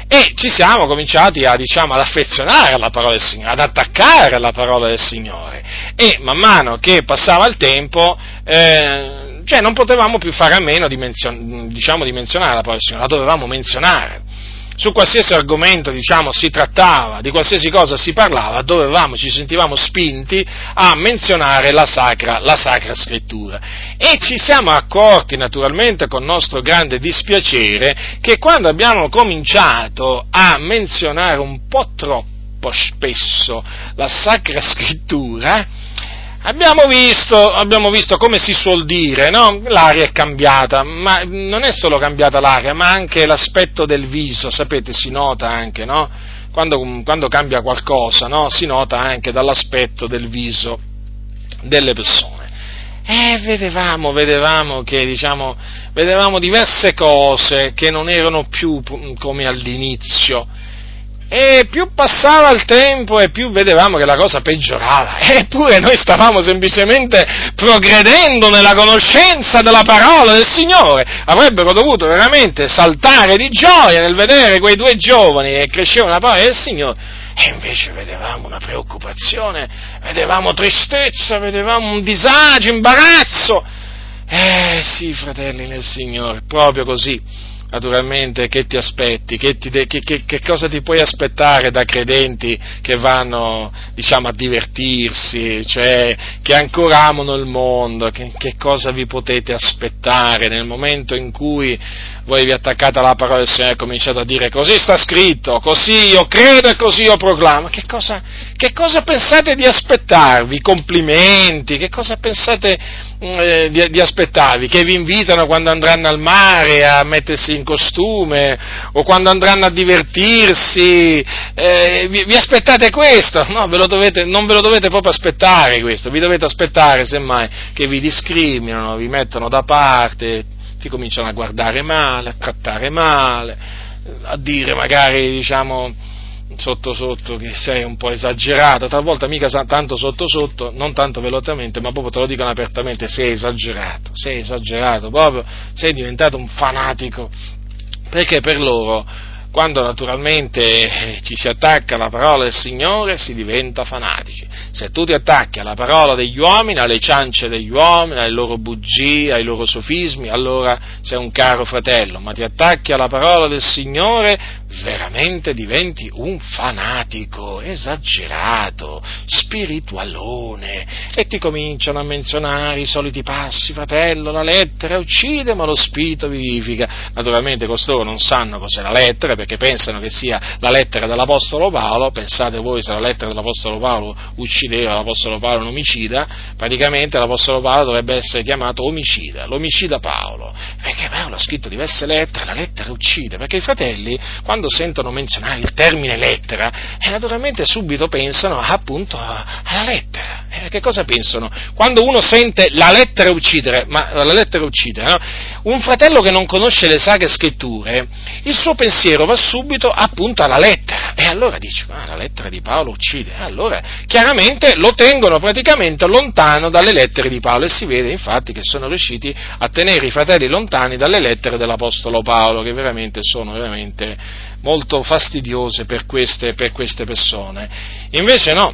E ci siamo cominciati a, diciamo, ad affezionare alla parola del Signore, ad attaccare alla parola del Signore. E man mano che passava il tempo, eh, cioè non potevamo più fare a meno di, menzion- diciamo, di menzionare la parola del Signore, la dovevamo menzionare. Su qualsiasi argomento diciamo, si trattava, di qualsiasi cosa si parlava, dovevamo, ci sentivamo spinti a menzionare la sacra, la sacra scrittura. E ci siamo accorti naturalmente con nostro grande dispiacere che quando abbiamo cominciato a menzionare un po' troppo spesso la sacra scrittura, Abbiamo visto, abbiamo visto, come si suol dire, no? l'aria è cambiata, ma non è solo cambiata l'aria, ma anche l'aspetto del viso, sapete, si nota anche, no? quando, quando, cambia qualcosa, no? si nota anche dall'aspetto del viso delle persone. E vedevamo, vedevamo che, diciamo, vedevamo diverse cose che non erano più come all'inizio, e più passava il tempo e più vedevamo che la cosa peggiorava. (laughs) Eppure noi stavamo semplicemente progredendo nella conoscenza della parola del Signore. Avrebbero dovuto veramente saltare di gioia nel vedere quei due giovani che crescevano la parola del Signore. E invece vedevamo una preoccupazione, vedevamo tristezza, vedevamo un disagio, imbarazzo. Eh sì, fratelli nel Signore, proprio così naturalmente che ti aspetti, che, ti che, che, che, cosa ti puoi aspettare da credenti che vanno diciamo, a divertirsi, cioè che ancora amano il mondo, che, cosa vi potete aspettare nel momento in cui voi vi attaccate alla parola del Signore e cominciate a dire così sta scritto, così io credo e così io proclamo, che cosa, che cosa pensate di aspettarvi? Complimenti, che cosa pensate eh, di, di, aspettarvi? Che vi invitano quando andranno al mare a mettersi in costume o quando andranno a divertirsi? Eh, vi, vi, aspettate questo? No, ve dovete, non ve lo dovete proprio aspettare questo, vi dovete aspettare semmai che vi discriminano, vi mettono da parte, ti cominciano a guardare male, a trattare male, a dire magari, diciamo, sotto sotto che sei un po' esagerato, talvolta mica tanto sotto sotto, non tanto velotamente, ma proprio te lo dicono apertamente, sei esagerato, sei esagerato, proprio sei diventato un fanatico, perché per loro quando naturalmente eh, ci si attacca alla parola del Signore si diventa fanatici. Se tu ti attacchi alla parola degli uomini, alle ciance degli uomini, alle loro bugie, ai loro sofismi, allora sei un caro fratello, ma ti attacchi alla parola del Signore, veramente diventi un fanatico, esagerato, spiritualone e ti cominciano a menzionare i soliti passi, fratello, la lettera uccide ma lo spirito vivifica. Naturalmente costoro non sanno cos'è la lettera perché pensano che sia la lettera dell'Apostolo Paolo, pensate voi se la lettera dell'Apostolo Paolo uccideva l'Apostolo Paolo un omicida, praticamente l'Apostolo Paolo dovrebbe essere chiamato omicida, l'omicida Paolo, perché Paolo ha scritto diverse lettere, la lettera uccide, perché i fratelli quando sentono menzionare il termine lettera, eh, naturalmente subito pensano appunto alla lettera. Eh, che cosa pensano? Quando uno sente la lettera uccidere, ma la lettera uccidere, no? Un fratello che non conosce le sacre scritture, il suo pensiero va subito appunto alla lettera. E allora dice, ma la lettera di Paolo uccide. Allora chiaramente lo tengono praticamente lontano dalle lettere di Paolo e si vede infatti che sono riusciti a tenere i fratelli lontani dalle lettere dell'Apostolo Paolo, che veramente sono veramente molto fastidiose per queste, per queste persone. Invece no,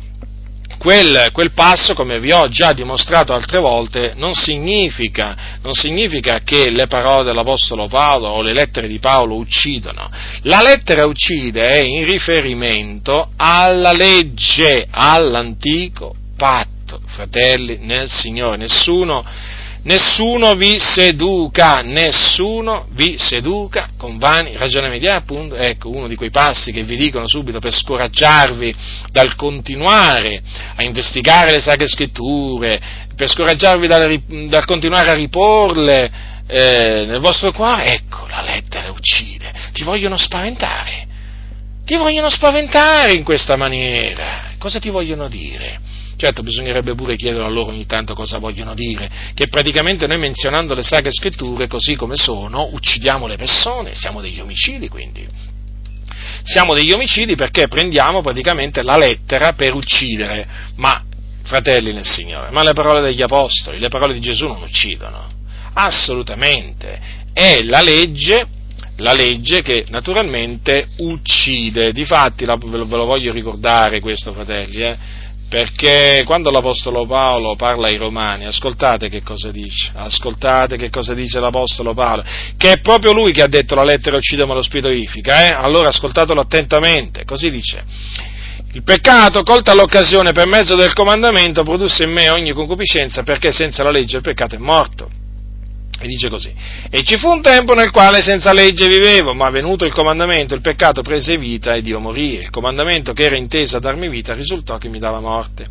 quel, quel, passo, come vi ho già dimostrato altre volte, non significa, non significa, che le parole dell'Apostolo Paolo o le lettere di Paolo uccidono. La lettera uccide è in riferimento alla legge, all'antico patto, fratelli, nel Signore. Nessuno, nessuno vi seduca, nessuno vi seduca con vani ragionamenti. Ah, appunto, ecco uno di quei passi che vi dicono subito per scoraggiarvi dal continuare a investigare le sacre scritture, per scoraggiarvi dal, dal continuare a riporle eh, nel vostro cuore. Ecco, la lettera uccide, ti vogliono spaventare. Ti vogliono spaventare in questa maniera. Cosa ti vogliono dire? Certo, bisognerebbe pure chiedere a loro ogni tanto cosa vogliono dire, che praticamente noi menzionando le sacre scritture così come sono, uccidiamo le persone, siamo degli omicidi quindi. Siamo degli omicidi perché prendiamo praticamente la lettera per uccidere, ma fratelli nel Signore, ma le parole degli Apostoli, le parole di Gesù non uccidono, assolutamente, è la legge la legge che naturalmente uccide. Difatti, ve lo, voglio ricordare questo, fratelli, eh, perché quando l'Apostolo Paolo parla ai Romani, ascoltate che cosa dice, ascoltate che cosa dice l'Apostolo Paolo, che è proprio lui che ha detto la lettera uccide ma lo spirito vivifica, eh? allora ascoltatelo attentamente, così dice. Il peccato, colta l'occasione per mezzo del comandamento, produsse in me ogni concupiscenza perché senza la legge il peccato è morto. E dice così, e ci fu un tempo nel quale senza legge vivevo, ma venuto il comandamento, il peccato prese vita ed io morì. Il comandamento che era inteso a darmi vita risultò che mi dava morte.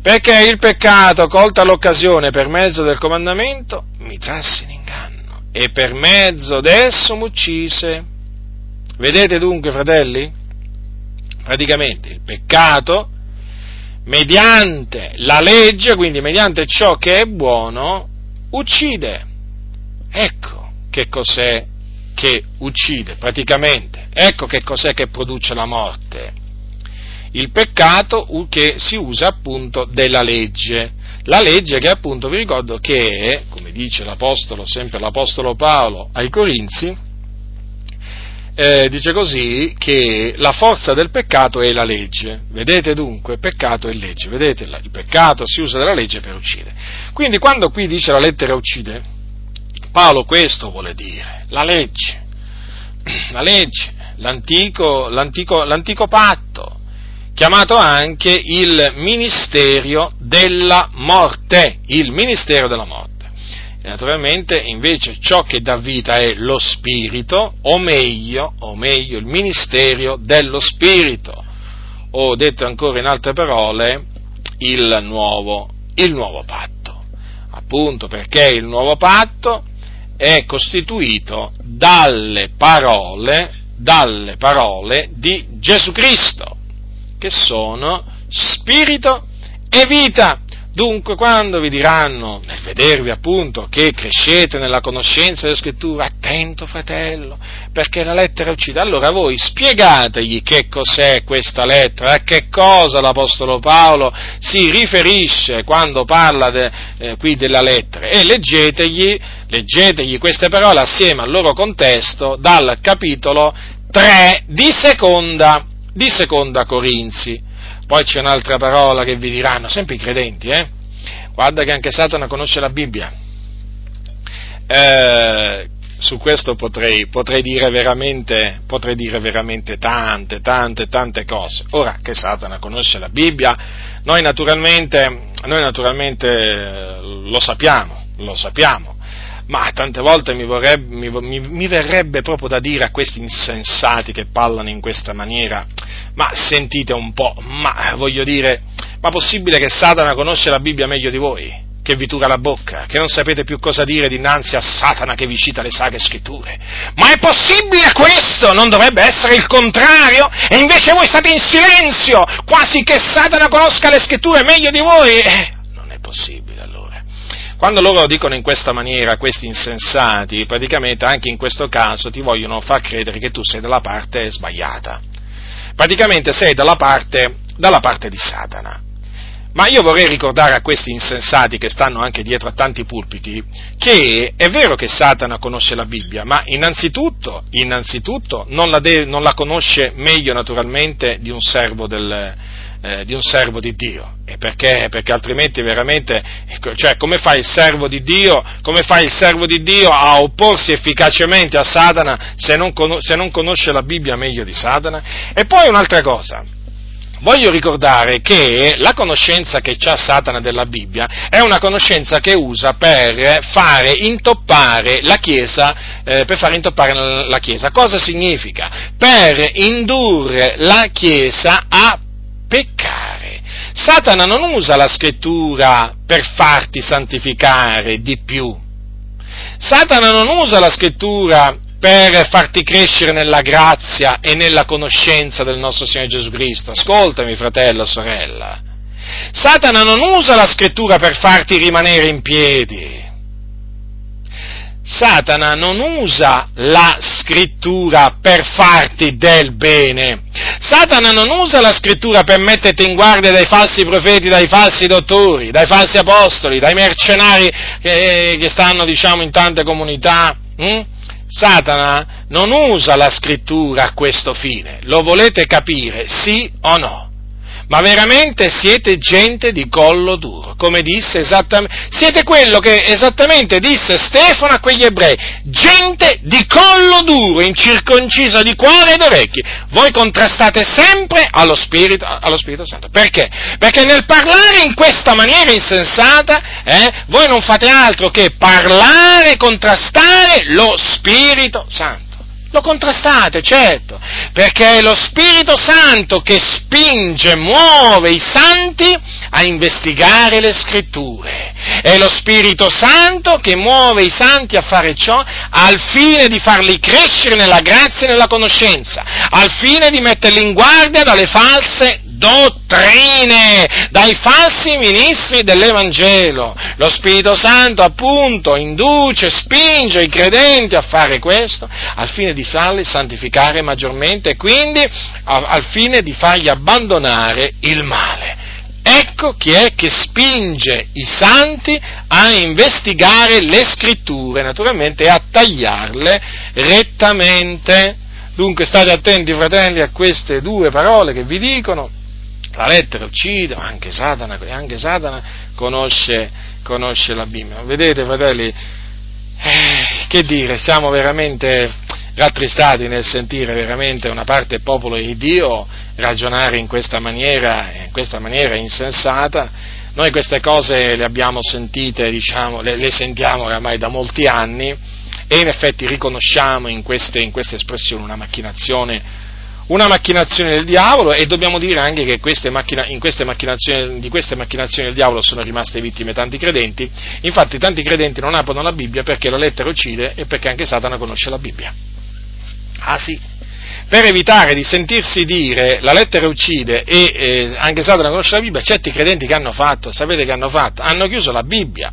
Perché il peccato, colta l'occasione per mezzo del comandamento, mi trasse in inganno e per mezzo d'esso mi uccise. Vedete dunque, fratelli? Praticamente il peccato, mediante la legge, quindi mediante ciò che è buono, uccide Ecco che cos'è che uccide praticamente, ecco che cos'è che produce la morte. Il peccato che si usa appunto della legge. La legge che appunto vi ricordo che è, come dice l'Apostolo, sempre l'Apostolo Paolo ai Corinzi, eh, dice così che la forza del peccato è la legge. Vedete dunque, peccato e legge. Vedete, il peccato si usa della legge per uccidere. Quindi quando qui dice la lettera uccide, Paolo questo vuole dire, la legge, (clears throat) la legge, l'antico, l'antico, l'antico patto, chiamato anche il ministero della morte, il ministero della morte. E naturalmente invece ciò che dà vita è lo spirito, o meglio, o meglio il ministero dello spirito, o detto ancora in altre parole, il nuovo, il nuovo patto. Appunto perché il nuovo patto è costituito dalle parole, dalle parole di Gesù Cristo, che sono spirito e vita. Dunque, quando vi diranno, nel vedervi appunto, che crescete nella conoscenza delle scritture, attento fratello, perché la lettera uccide, allora voi spiegategli che cos'è questa lettera, a che cosa l'Apostolo Paolo si riferisce quando parla de, eh, qui della lettera e leggetegli, leggetegli queste parole assieme al loro contesto dal capitolo 3 di seconda, di seconda Corinzi poi c'è un'altra parola che vi diranno, sempre i credenti, eh? Guarda che anche Satana conosce la Bibbia. Eh, su questo potrei, potrei, dire potrei, dire veramente, tante, tante, tante cose. Ora che Satana conosce la Bibbia, noi naturalmente, noi naturalmente eh, lo sappiamo, lo sappiamo, ma tante volte mi, vorrebbe, mi, mi, mi, verrebbe proprio da dire a questi insensati che parlano in questa maniera, ma sentite un po', ma voglio dire, ma possibile che Satana conosce la Bibbia meglio di voi? Che vi tura la bocca, che non sapete più cosa dire dinanzi a Satana che vi cita le sacre scritture. Ma è possibile questo? Non dovrebbe essere il contrario? E invece voi state in silenzio, quasi che Satana conosca le scritture meglio di voi? Eh, non è possibile. Quando loro dicono in questa maniera, questi insensati, praticamente anche in questo caso ti vogliono far credere che tu sei dalla parte sbagliata praticamente sei dalla parte, dalla parte di Satana. Ma io vorrei ricordare a questi insensati che stanno anche dietro a tanti pulpiti che è vero che Satana conosce la Bibbia, ma innanzitutto, innanzitutto non, la de- non la conosce meglio naturalmente di un servo del, eh, di un servo di Dio. E perché? Perché altrimenti veramente, ecco, cioè, come fa il servo di Dio, come fa il servo di Dio a opporsi efficacemente a Satana se non, se non conosce la Bibbia meglio di Satana? E poi un'altra cosa, voglio ricordare che la conoscenza che ha Satana della Bibbia è una conoscenza che usa per fare intoppare la Chiesa, eh, per fare intoppare la Chiesa. Cosa significa? Per indurre la Chiesa a peccare. Satana non usa la scrittura per farti santificare di più. Satana non usa la scrittura per farti crescere nella grazia e nella conoscenza del nostro Signore Gesù Cristo. Ascoltami, fratello, sorella. Satana non usa la scrittura per farti rimanere in piedi. Satana non usa la scrittura per farti del bene. Satana non usa la scrittura per metterti in guardia dai falsi profeti, dai falsi dottori, dai falsi apostoli, dai mercenari che, che stanno, diciamo, in tante comunità. Hm? Satana non usa la scrittura a questo fine, lo volete capire, sì o no? Ma veramente siete gente di collo duro, come disse esattamente, siete quello che esattamente disse Stefano a quegli ebrei, gente di collo duro, incirconcisa di cuore ed orecchi. Voi contrastate sempre allo Spirito, allo Spirito Santo. Perché? Perché nel parlare in questa maniera insensata, eh, voi non fate altro che parlare, contrastare lo Spirito Santo. Lo contrastate, certo, perché è lo Spirito Santo che spinge, muove i santi a investigare le scritture. È lo Spirito Santo che muove i santi a fare ciò al fine di farli crescere nella grazia e nella conoscenza, al fine di metterli in guardia dalle false dottrine, dai falsi ministri dell'Evangelo. Lo Spirito Santo appunto induce, spinge i credenti a fare questo al fine di farli santificare maggiormente e quindi al fine di fargli abbandonare il male. Ecco chi è che spinge i santi a investigare le scritture, naturalmente, e a tagliarle rettamente. Dunque state attenti, fratelli, a queste due parole che vi dicono la lettera uccide, anche Satana, anche Satana conosce, conosce, la Bibbia. Vedete, fratelli, eh, che dire, siamo veramente rattristati nel sentire veramente una parte del popolo di Dio ragionare in questa maniera, in questa maniera insensata. Noi queste cose le abbiamo sentite, diciamo, le, le sentiamo oramai da molti anni e in effetti riconosciamo in queste, in queste espressioni una macchinazione una macchinazione del diavolo e dobbiamo dire anche che queste macchina, queste di queste macchinazioni del diavolo sono rimaste vittime tanti credenti, infatti tanti credenti non aprono la Bibbia perché la lettera uccide e perché anche Satana conosce la Bibbia. Ah sì, per evitare di sentirsi dire la lettera uccide e eh, anche Satana conosce la Bibbia, certi credenti che hanno fatto, sapete che hanno fatto? Hanno chiuso la Bibbia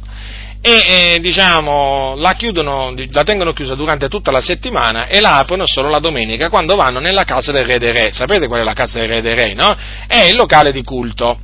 e eh, diciamo, la, chiudono, la tengono chiusa durante tutta la settimana e la aprono solo la domenica quando vanno nella casa del re dei re. Sapete qual è la casa del re dei re, no? È il locale di culto.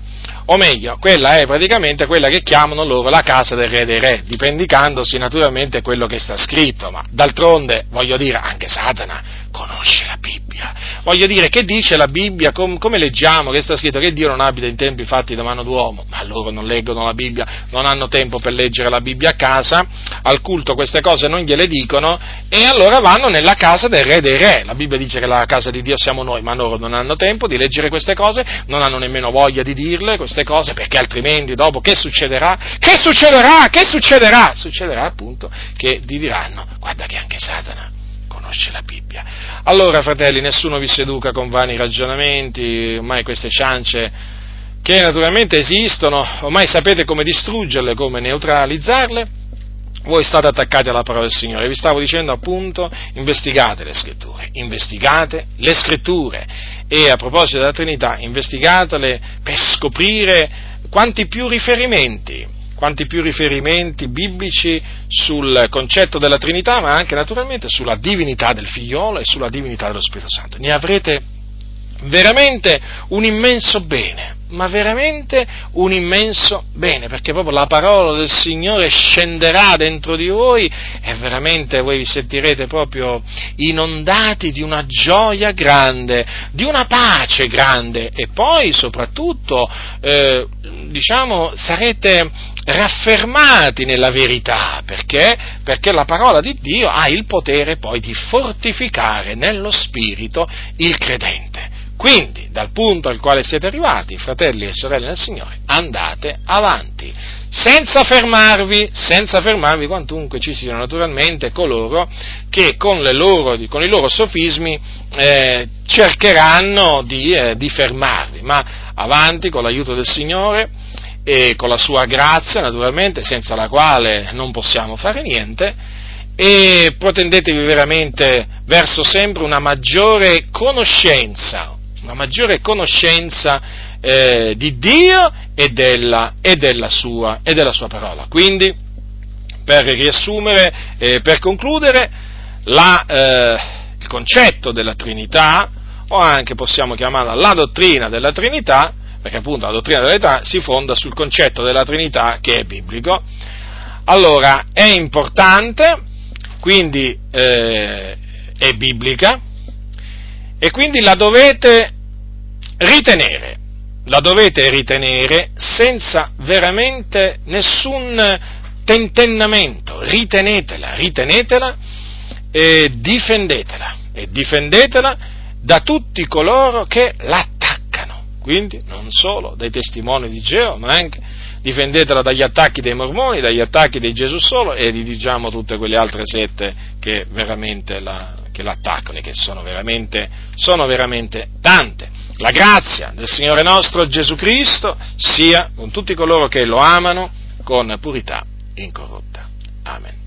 O meglio, quella è praticamente quella che chiamano loro la casa del re dei re, dipendicandosi naturalmente quello che sta scritto, ma d'altronde, voglio dire, anche Satana conosce la Bibbia. Voglio dire, che dice la Bibbia? Com- come leggiamo che sta scritto che Dio non abita in tempi fatti da mano d'uomo? Ma loro non leggono la Bibbia, non hanno tempo per leggere la Bibbia a casa, al culto queste cose non gliele dicono e allora vanno nella casa del re dei re. La Bibbia dice che la casa di Dio siamo noi, ma loro non hanno tempo di leggere queste cose, non hanno nemmeno voglia di dirle queste cose, perché altrimenti dopo che succederà? Che succederà? Che succederà? Succederà appunto che ti diranno, guarda che anche Satana conosce la Bibbia. Allora, fratelli, nessuno vi seduca con vani ragionamenti, ormai queste ciance che naturalmente esistono, ormai sapete come distruggerle, come neutralizzarle, voi state attaccati alla parola del Signore. Vi stavo dicendo appunto, investigate le scritture, investigate le scritture e a proposito della Trinità, investigatele per scoprire quanti più riferimenti quanti più riferimenti biblici sul concetto della Trinità, ma anche naturalmente sulla divinità del figliolo e sulla divinità dello Spirito Santo. Ne avrete veramente un immenso bene, ma veramente un immenso bene, perché proprio la parola del Signore scenderà dentro di voi e veramente voi vi sentirete proprio inondati di una gioia grande, di una pace grande e poi soprattutto, eh, diciamo, sarete raffermati nella verità, perché? Perché la parola di Dio ha il potere poi di fortificare nello spirito il credente. Quindi, dal punto al quale siete arrivati, fratelli e sorelle del Signore, andate avanti, senza fermarvi, senza fermarvi, quantunque ci siano naturalmente coloro che con, loro, con i loro sofismi eh, cercheranno di, eh, di fermarvi, ma avanti con l'aiuto del Signore e con la sua grazia, naturalmente, senza la quale non possiamo fare niente, e protendetevi veramente verso sempre una maggiore conoscenza, una maggiore conoscenza eh, di Dio e della, e, della sua, e della, sua, parola. Quindi, per riassumere, eh, per concludere, la, eh, il concetto della Trinità, o anche possiamo chiamarla la dottrina della Trinità, perché appunto la dottrina della Trinità si fonda sul concetto della Trinità che è biblico. Allora, è importante, quindi eh, è biblica, e quindi la dovete ritenere, la dovete ritenere senza veramente nessun tentennamento, ritenetela, ritenetela e difendetela, e difendetela da tutti coloro che l'attaccano, quindi non solo dai testimoni di Geo, ma anche difendetela dagli attacchi dei mormoni, dagli attacchi dei Gesù solo e di diciamo tutte quelle altre sette che veramente la, che l'attaccano e che sono veramente, sono veramente tante. La grazia del Signore nostro Gesù Cristo sia con tutti coloro che lo amano con purità incorrotta. Amen.